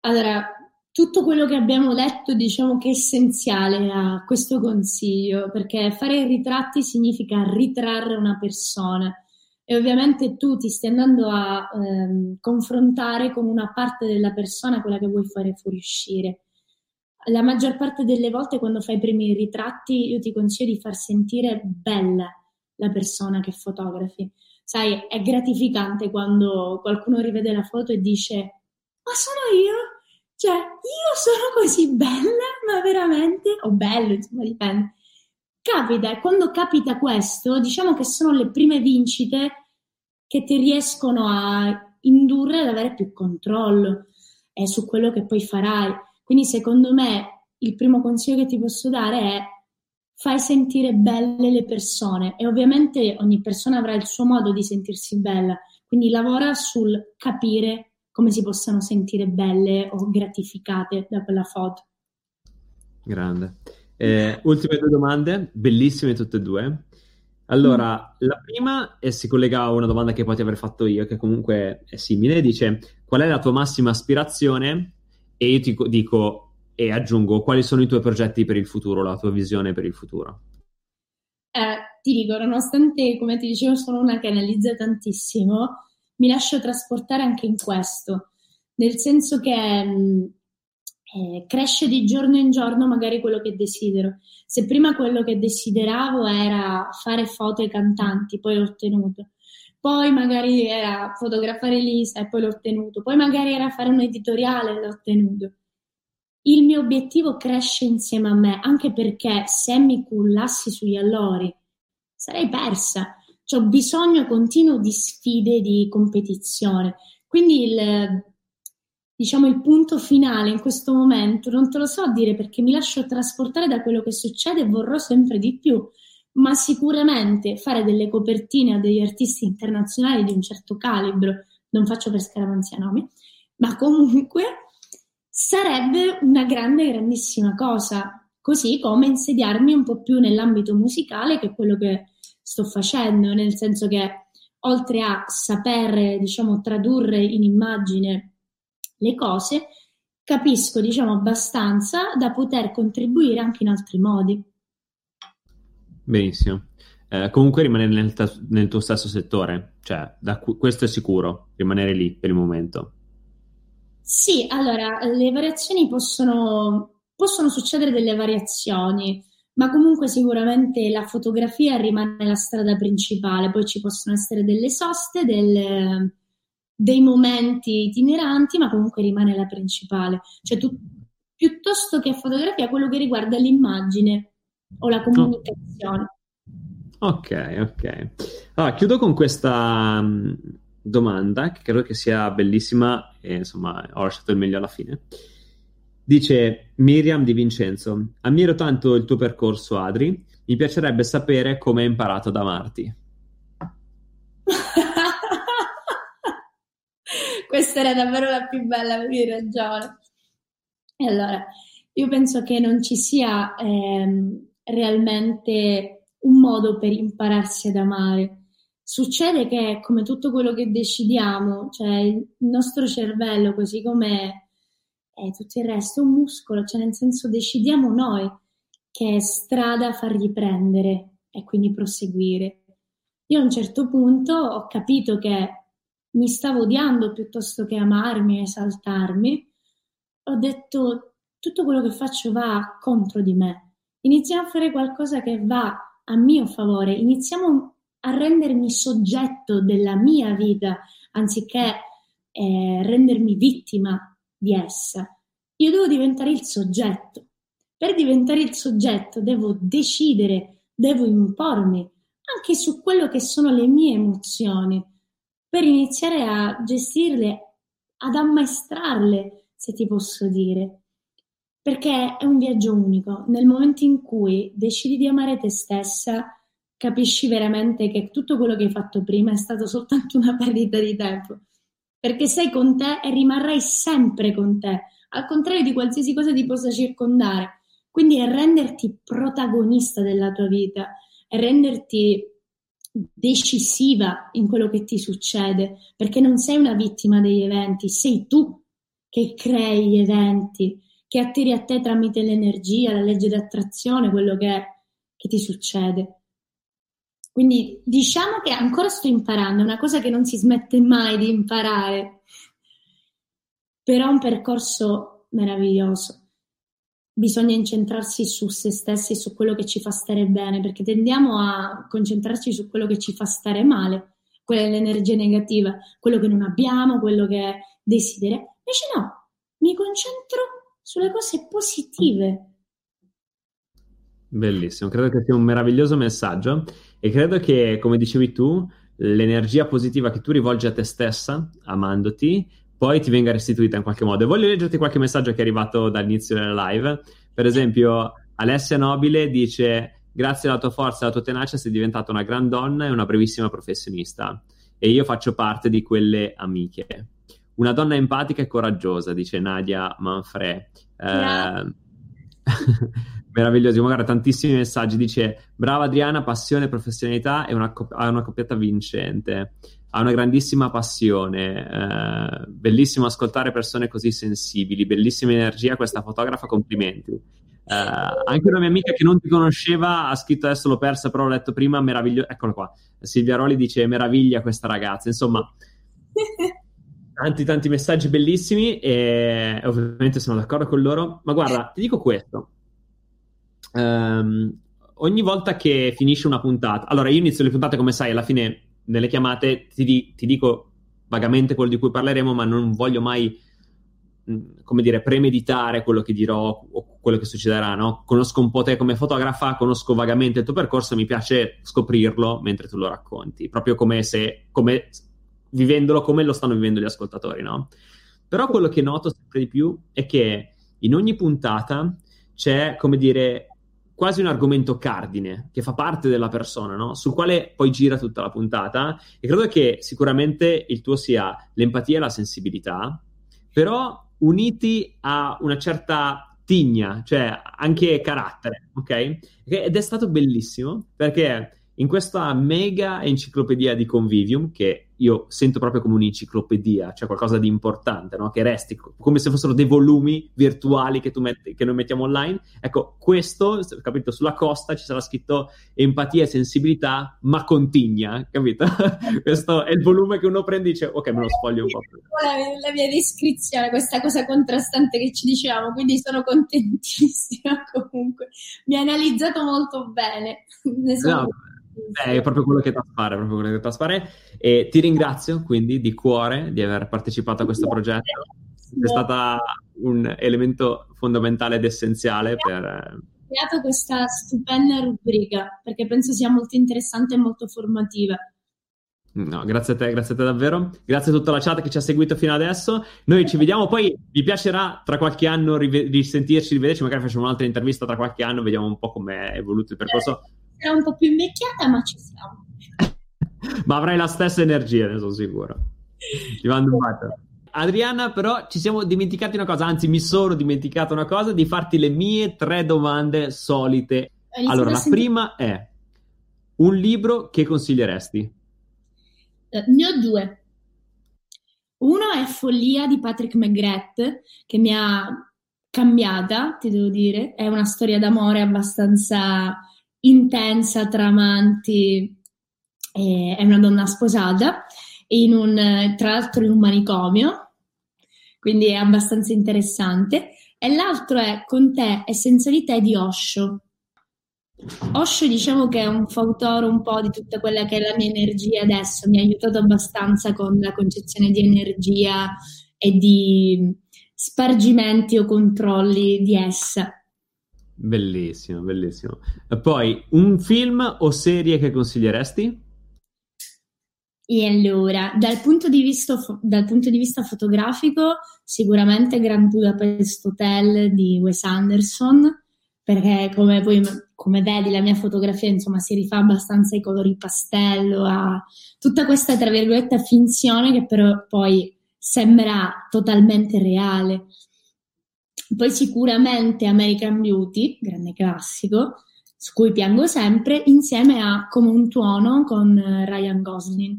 allora tutto quello che abbiamo detto diciamo che è essenziale a questo consiglio, perché fare ritratti significa ritrarre una persona e ovviamente tu ti stai andando a ehm, confrontare con una parte della persona, quella che vuoi fare fuoriuscire. La maggior parte delle volte quando fai i primi ritratti io ti consiglio di far sentire bella la persona che fotografi. Sai, è gratificante quando qualcuno rivede la foto e dice ma sono io? Cioè, io sono così bella, ma veramente? O bello, insomma, dipende. Capita, e quando capita questo, diciamo che sono le prime vincite che ti riescono a indurre ad avere più controllo eh, su quello che poi farai. Quindi, secondo me, il primo consiglio che ti posso dare è fai sentire belle le persone e ovviamente ogni persona avrà il suo modo di sentirsi bella, quindi lavora sul capire come si possano sentire belle o gratificate da quella foto. Grande. Eh, ultime due domande, bellissime tutte e due. Allora, mm. la prima e si collega a una domanda che poi aver fatto io, che comunque è simile, dice qual è la tua massima aspirazione? E io ti dico e aggiungo quali sono i tuoi progetti per il futuro, la tua visione per il futuro. Eh, ti dico, nonostante, come ti dicevo, sono una che analizza tantissimo, mi lascio trasportare anche in questo, nel senso che mh, mm, eh, cresce di giorno in giorno magari quello che desidero. Se prima quello che desideravo era fare foto ai cantanti, poi l'ho ottenuto. Poi magari era fotografare Lisa e poi l'ho ottenuto. Poi magari era fare un editoriale e l'ho ottenuto. Il mio obiettivo cresce insieme a me, anche perché se mi cullassi sugli allori sarei persa. Cioè, ho bisogno continuo di sfide, di competizione. Quindi il, diciamo, il punto finale in questo momento non te lo so dire perché mi lascio trasportare da quello che succede e vorrò sempre di più, ma sicuramente fare delle copertine a degli artisti internazionali di un certo calibro, non faccio per scaramanzia nomi, ma comunque sarebbe una grande, grandissima cosa, così come insediarmi un po' più nell'ambito musicale, che è quello che sto facendo, nel senso che oltre a saper, diciamo, tradurre in immagine le cose, capisco, diciamo, abbastanza da poter contribuire anche in altri modi. Benissimo. Eh, comunque rimanere nel, nel, tuo stesso settore, cioè da, questo è sicuro, rimanere lì per il momento. Sì, allora, le variazioni possono, possono succedere delle variazioni, ma comunque sicuramente la fotografia rimane la strada principale, poi ci possono essere delle soste, delle, dei momenti itineranti, ma comunque rimane la principale. Cioè, tu, piuttosto che fotografia, quello che riguarda l'immagine o la comunicazione. Ok, ok. Allora, chiudo con questa um, domanda, che credo che sia bellissima e insomma ho lasciato il meglio alla fine. Dice Miriam Di Vincenzo, ammiro tanto il tuo percorso Adri, mi piacerebbe sapere come hai imparato ad amarti. Questa era davvero la più bella, avevi ragione. E allora, io penso che non ci sia ehm, realmente un modo per impararsi ad amare. Succede che, come tutto quello che decidiamo, cioè il nostro cervello, così come è tutto il resto, è un muscolo, cioè nel senso decidiamo noi che strada fargli prendere e quindi proseguire. Io a un certo punto ho capito che mi stavo odiando piuttosto che amarmi e esaltarmi. Ho detto tutto quello che faccio va contro di me. Iniziamo a fare qualcosa che va a mio favore, iniziamo a rendermi soggetto della mia vita anziché eh, rendermi vittima di essa. Io devo diventare il soggetto. Per diventare il soggetto devo decidere, devo impormi anche su quello che sono le mie emozioni, per iniziare a gestirle, ad ammaestrarle, se ti posso dire. Perché è un viaggio unico. Nel momento in cui decidi di amare te stessa, capisci veramente che tutto quello che hai fatto prima è stato soltanto una perdita di tempo. Perché sei con te e rimarrai sempre con te, al contrario di qualsiasi cosa ti possa circondare. Quindi è renderti protagonista della tua vita, è renderti decisiva in quello che ti succede, perché non sei una vittima degli eventi, sei tu che crei gli eventi, che attiri a te tramite l'energia, la legge d'attrazione, quello che, che ti succede. Quindi diciamo che ancora sto imparando, è una cosa che non si smette mai di imparare, però è un percorso meraviglioso bisogna incentrarsi su se stessi e su quello che ci fa stare bene, perché tendiamo a concentrarci su quello che ci fa stare male, quella è l'energia negativa, quello che non abbiamo, quello che desideriamo. Invece no, mi concentro sulle cose positive. Bellissimo, credo che sia un meraviglioso messaggio e credo che, come dicevi tu, l'energia positiva che tu rivolgi a te stessa, amandoti, poi ti venga restituita in qualche modo. E voglio leggerti qualche messaggio che è arrivato dall'inizio della live. Per esempio, Alessia Nobile dice: Grazie alla tua forza e alla tua tenacia sei diventata una gran donna e una brevissima professionista. E io faccio parte di quelle amiche. Una donna empatica e coraggiosa, dice Nadia Manfre. Eh, meravigliosi, magari tantissimi messaggi. Dice: Brava Adriana, passione, professionalità e una, una coppiata vincente ha una grandissima passione, eh, bellissimo ascoltare persone così sensibili, bellissima energia questa fotografa, complimenti. Eh, anche una mia amica che non ti conosceva ha scritto adesso l'ho persa, però l'ho letto prima, meraviglioso. Eccola qua. Silvia Roli dice meraviglia questa ragazza. Insomma, tanti tanti messaggi bellissimi e ovviamente sono d'accordo con loro. Ma guarda, ti dico questo. Um, ogni volta che finisce una puntata, allora io inizio le puntate come sai, alla fine nelle chiamate ti, ti, dico vagamente quello di cui parleremo, ma non voglio mai, mm, come dire, premeditare quello che dirò o quello che succederà, no? Conosco un po' te come fotografa, conosco vagamente il tuo percorso, mi piace scoprirlo mentre tu lo racconti, proprio come se, come, vivendolo come lo stanno vivendo gli ascoltatori, no? Però quello che noto sempre di più è che in ogni puntata c'è, come dire, quasi un argomento cardine che fa parte della persona, no? sul quale poi gira tutta la puntata. E credo che sicuramente il tuo sia l'empatia e la sensibilità, però uniti a una certa tigna, cioè anche carattere, ok? Ed è stato bellissimo perché in questa mega enciclopedia di Convivium, che io sento proprio come un'enciclopedia, cioè qualcosa di importante, no? che resti come se fossero dei volumi virtuali che, metti, che noi mettiamo online. Ecco, questo, capito, sulla costa ci sarà scritto empatia e sensibilità, ma contigna, capito? questo è il volume che uno prende e dice, ok, me lo sfoglio un po'. La, la mia descrizione, questa cosa contrastante che ci dicevamo, quindi sono contentissima comunque. Mi ha analizzato molto bene. Ne sono... No Beh, è proprio quello che traspare, proprio quello che traspare. E ti ringrazio quindi di cuore di aver partecipato a questo progetto. È stata un elemento fondamentale ed essenziale per... Creato questa stupenda rubrica perché penso sia molto interessante e molto formativa. No, grazie a te, grazie a te davvero. Grazie a tutta la chat che ci ha seguito fino adesso. Noi ci vediamo poi, vi piacerà tra qualche anno rive- risentirci, rivederci, magari facciamo un'altra intervista tra qualche anno, vediamo un po' come è evoluto il percorso. Sarà un po' più invecchiata, ma ci siamo. Ma avrai la stessa energia, ne sono sicuro. Ti mando un bacio. Adriana, però ci siamo dimenticati una cosa, anzi mi sono dimenticato una cosa, di farti le mie tre domande solite. Allora, la prima è un libro che consiglieresti? Uh, ne ho due. Uno è Follia di Patrick McGrath, che mi ha cambiata, ti devo dire. È una storia d'amore abbastanza intensa tra amanti. È una donna sposata, in un, tra l'altro in un manicomio, quindi è abbastanza interessante. E l'altro è Con te e senza di te di Osho, Osho diciamo che è un fautore un po' di tutta quella che è la mia energia adesso, mi ha aiutato abbastanza con la concezione di energia e di spargimenti o controlli di essa. Bellissimo, bellissimo. Poi un film o serie che consiglieresti? E allora, dal punto di vista, dal punto di vista fotografico, sicuramente Grand Budapest Hotel di Wes Anderson perché come, poi, come vedi la mia fotografia insomma si rifà abbastanza ai colori pastello, a tutta questa tra virgolette finzione che però poi sembra totalmente reale. Poi sicuramente American Beauty, grande classico, su cui piango sempre, insieme a Come un tuono con Ryan Gosling.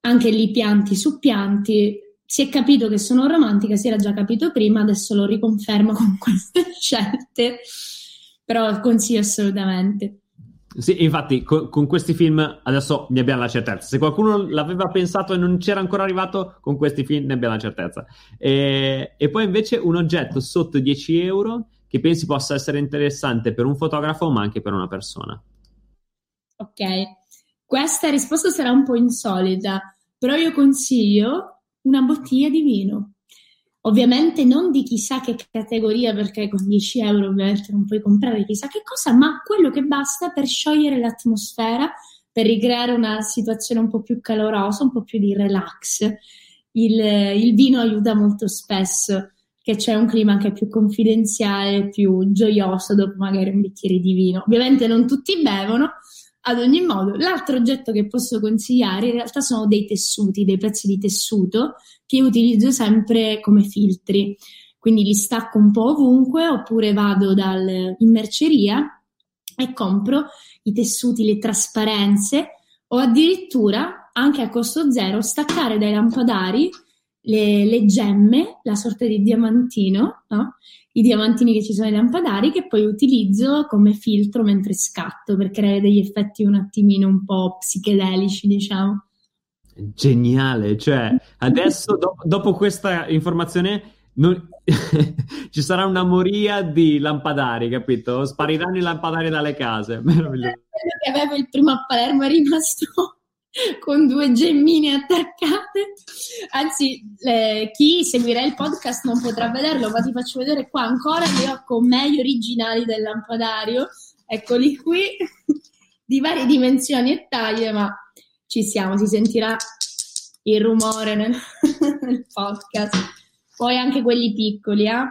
Anche lì pianti su pianti, si è capito che sono romantica, si era già capito prima, adesso lo riconfermo con queste scelte però consiglio assolutamente. Sì, infatti, con, con, questi film adesso ne abbiamo la certezza. Se qualcuno l'aveva pensato e non c'era ancora arrivato, con questi film ne abbiamo la certezza. E, e poi invece un oggetto sotto 10 euro che pensi possa essere interessante per un fotografo, ma anche per una persona. Ok, questa risposta sarà un po' insolita, però io consiglio una bottiglia di vino. Ovviamente non di chissà che categoria, perché con 10 euro ovviamente non puoi comprare chissà che cosa, ma quello che basta per sciogliere l'atmosfera, per ricreare una situazione un po' più calorosa, un po' più di relax. Il, il vino aiuta molto spesso, che c'è un clima anche più confidenziale, più gioioso dopo magari un bicchiere di vino. Ovviamente non tutti bevono, ad ogni modo, l'altro oggetto che posso consigliare in realtà sono dei tessuti, dei pezzi di tessuto che utilizzo sempre come filtri. Quindi li stacco un po' ovunque oppure vado dal, in merceria e compro i tessuti, le trasparenze o addirittura anche a costo zero staccare dai lampadari le, le gemme, la sorta di diamantino, no? i diamantini che ci sono nei lampadari che poi utilizzo come filtro mentre scatto per creare degli effetti un attimino un po' psichedelici, diciamo. Geniale, cioè adesso do- dopo questa informazione non... ci sarà una moria di lampadari, capito? Spariranno i lampadari dalle case. Meraviglioso. Quello che avevo il primo a Palermo è rimasto con due gemmine attaccate. Anzi, le, chi seguirà il podcast non potrà vederlo, ma ti faccio vedere qua ancora li ho con me gli originali del lampadario. Eccoli qui, di varie dimensioni e taglie, ma ci siamo, si sentirà il rumore nel, nel podcast. Poi anche quelli piccoli, eh?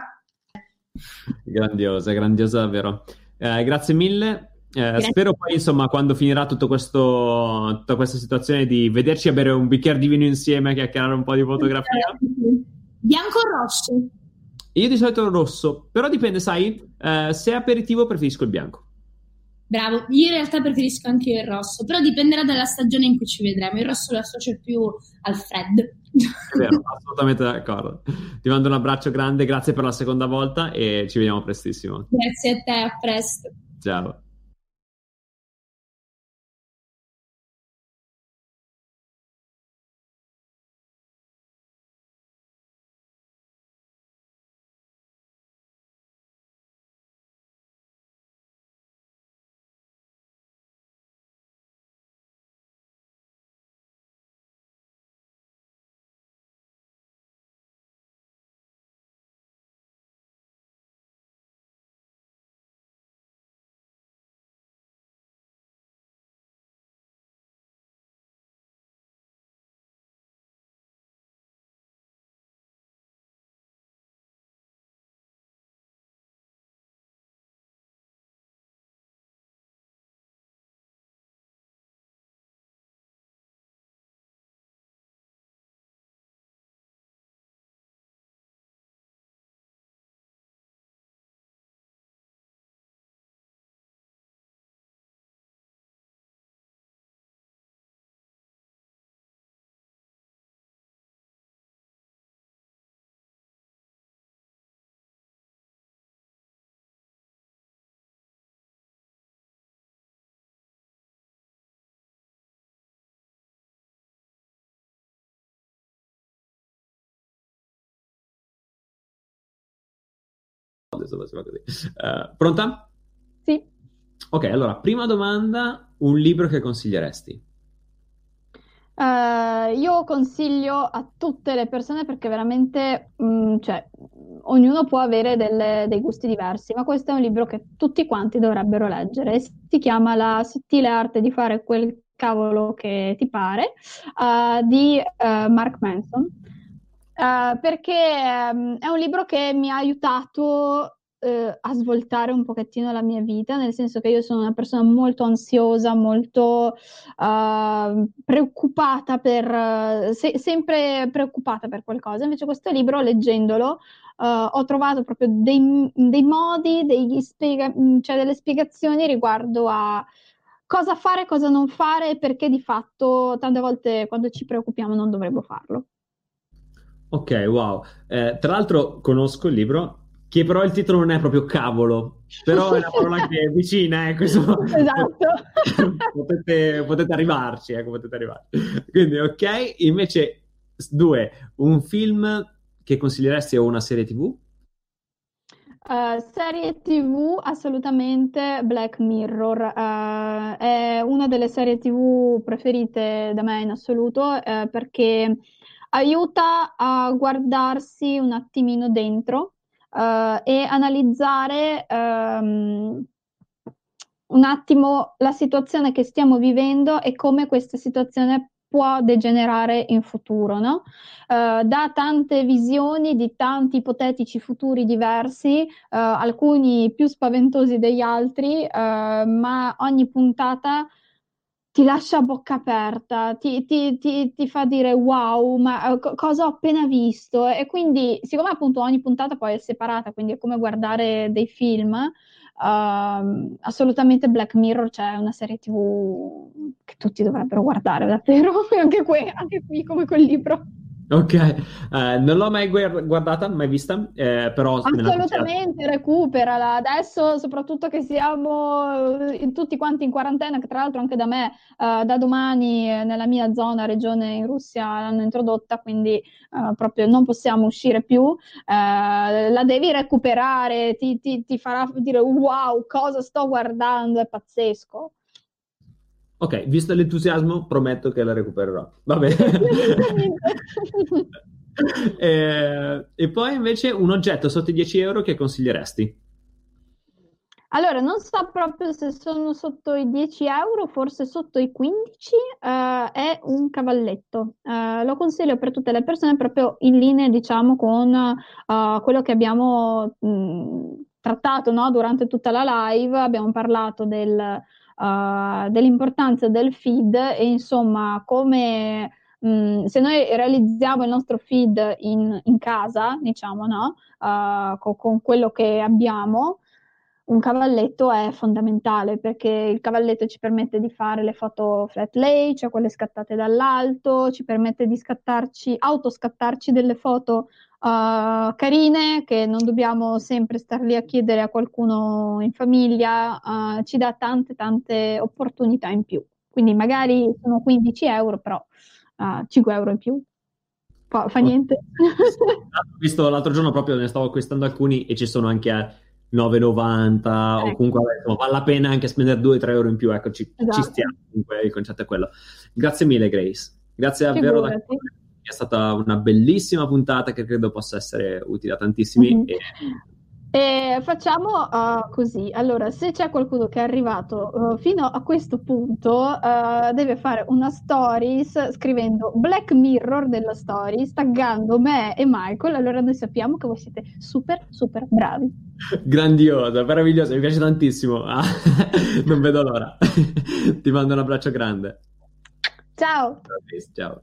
Grandiosa, grandiosa davvero. Eh, grazie mille. Eh, spero poi, insomma, quando finirà tutto questo, tutta questa situazione di vederci a bere un bicchiere di vino insieme, chiacchierare un po' di fotografia. Bianco o rosso? Io di solito rosso, però dipende, sai, eh, se è aperitivo preferisco il bianco. Bravo, io in realtà preferisco anche il rosso, però dipenderà dalla stagione in cui ci vedremo. Il rosso lo associo più al freddo. È vero, assolutamente d'accordo. Ti mando un abbraccio grande, grazie per la seconda volta e ci vediamo prestissimo. Grazie a te, a presto. Ciao. Adesso facciamo così. Uh, pronta? Sì. Ok, allora, prima domanda, un libro che consiglieresti? Uh, io consiglio a tutte le persone perché veramente, mh, mm, cioè, ognuno può avere delle, dei gusti diversi, ma questo è un libro che tutti quanti dovrebbero leggere. Si chiama La sottile arte di fare quel cavolo che ti pare, uh, di uh, Mark Manson. perché um, è un libro che mi ha aiutato eh, a svoltare un pochettino la mia vita, nel senso che io sono una persona molto ansiosa, molto uh, preoccupata per, se- sempre preoccupata per qualcosa. Invece questo libro, leggendolo, uh, ho trovato proprio dei, dei modi, spiega- cioè delle spiegazioni riguardo a cosa fare, cosa non fare e perché di fatto tante volte quando ci preoccupiamo non dovremmo farlo. Ok, wow. Eh, tra l'altro conosco il libro, che però il titolo non è proprio cavolo, però è una parola che è vicina, eh, questo... esatto. potete, potete, arrivarci, ecco, potete arrivarci. Quindi, ok, invece, due, un film che consiglieresti o una serie tv? Uh, serie TV assolutamente Black Mirror uh, è una delle serie TV preferite da me in assoluto uh, perché aiuta a guardarsi un attimino dentro uh, e analizzare um, un attimo la situazione che stiamo vivendo e come questa situazione può degenerare in futuro, no? Uh, dà tante visioni di tanti ipotetici futuri diversi, uh, alcuni più spaventosi degli altri, ma ogni puntata ti lascia a bocca aperta, ti, ti, ti, ti fa dire wow, ma uh, cosa ho appena visto? E quindi, siccome appunto ogni puntata poi è separata, quindi è come guardare dei film, uh, assolutamente Black Mirror c'è cioè una serie tv che tutti dovrebbero guardare davvero, anche qui, anche qui come quel libro. Ok, uh, non l'ho mai guardata, mai vista, eh, però... Assolutamente, recuperala. Adesso, soprattutto che siamo eh, tutti quanti in quarantena, che tra l'altro anche da me, uh, da domani nella mia zona, regione in Russia, l'hanno introdotta, quindi uh, proprio non possiamo uscire più. la devi recuperare, ti, ti, ti farà dire wow, cosa sto guardando, è pazzesco. Ok, visto l'entusiasmo, prometto che la recupererò. Va bene. e, eh, e poi invece un oggetto sotto i 10 euro che consiglieresti? Allora, non so proprio se sono sotto i 10 euro, forse sotto i 15, uh, eh, è un cavalletto. Uh, lo consiglio per tutte le persone proprio in linea, diciamo, con uh, quello che abbiamo mh, trattato no? durante tutta la live. Abbiamo parlato del, uh, dell'importanza del feed e insomma come mh, mm, se noi realizziamo il nostro feed in, in casa, diciamo, no? Uh, con, con quello che abbiamo, un cavalletto è fondamentale perché il cavalletto ci permette di fare le foto flat lay, cioè quelle scattate dall'alto, ci permette di scattarci, autoscattarci delle foto uh, carine che non dobbiamo sempre star lì a chiedere a qualcuno in famiglia, uh, ci dà tante tante opportunità in più. Quindi magari sono 15 euro, però uh, 5 euro in più. Fa, fa niente. Ho visto l'altro giorno proprio ne stavo acquistando alcuni e ci sono anche a 9,90 ecco. o comunque insomma, vale la pena anche spendere 2-3 euro in più. Ecco, ci, esatto. ci stiamo. Comunque il concetto è quello. Grazie mille, Grace. Grazie davvero. Da è stata una bellissima puntata che credo possa essere utile a tantissimi. Mm-hmm. E... E facciamo uh, così. Allora, se c'è qualcuno che è arrivato uh, fino a questo punto, uh, deve fare una stories scrivendo Black Mirror della stories, taggando me e Michael. Allora noi sappiamo che voi siete super, super bravi. Grandiosa, meravigliosa, mi piace tantissimo. non vedo l'ora. Ti mando un abbraccio grande. Ciao. Ciao.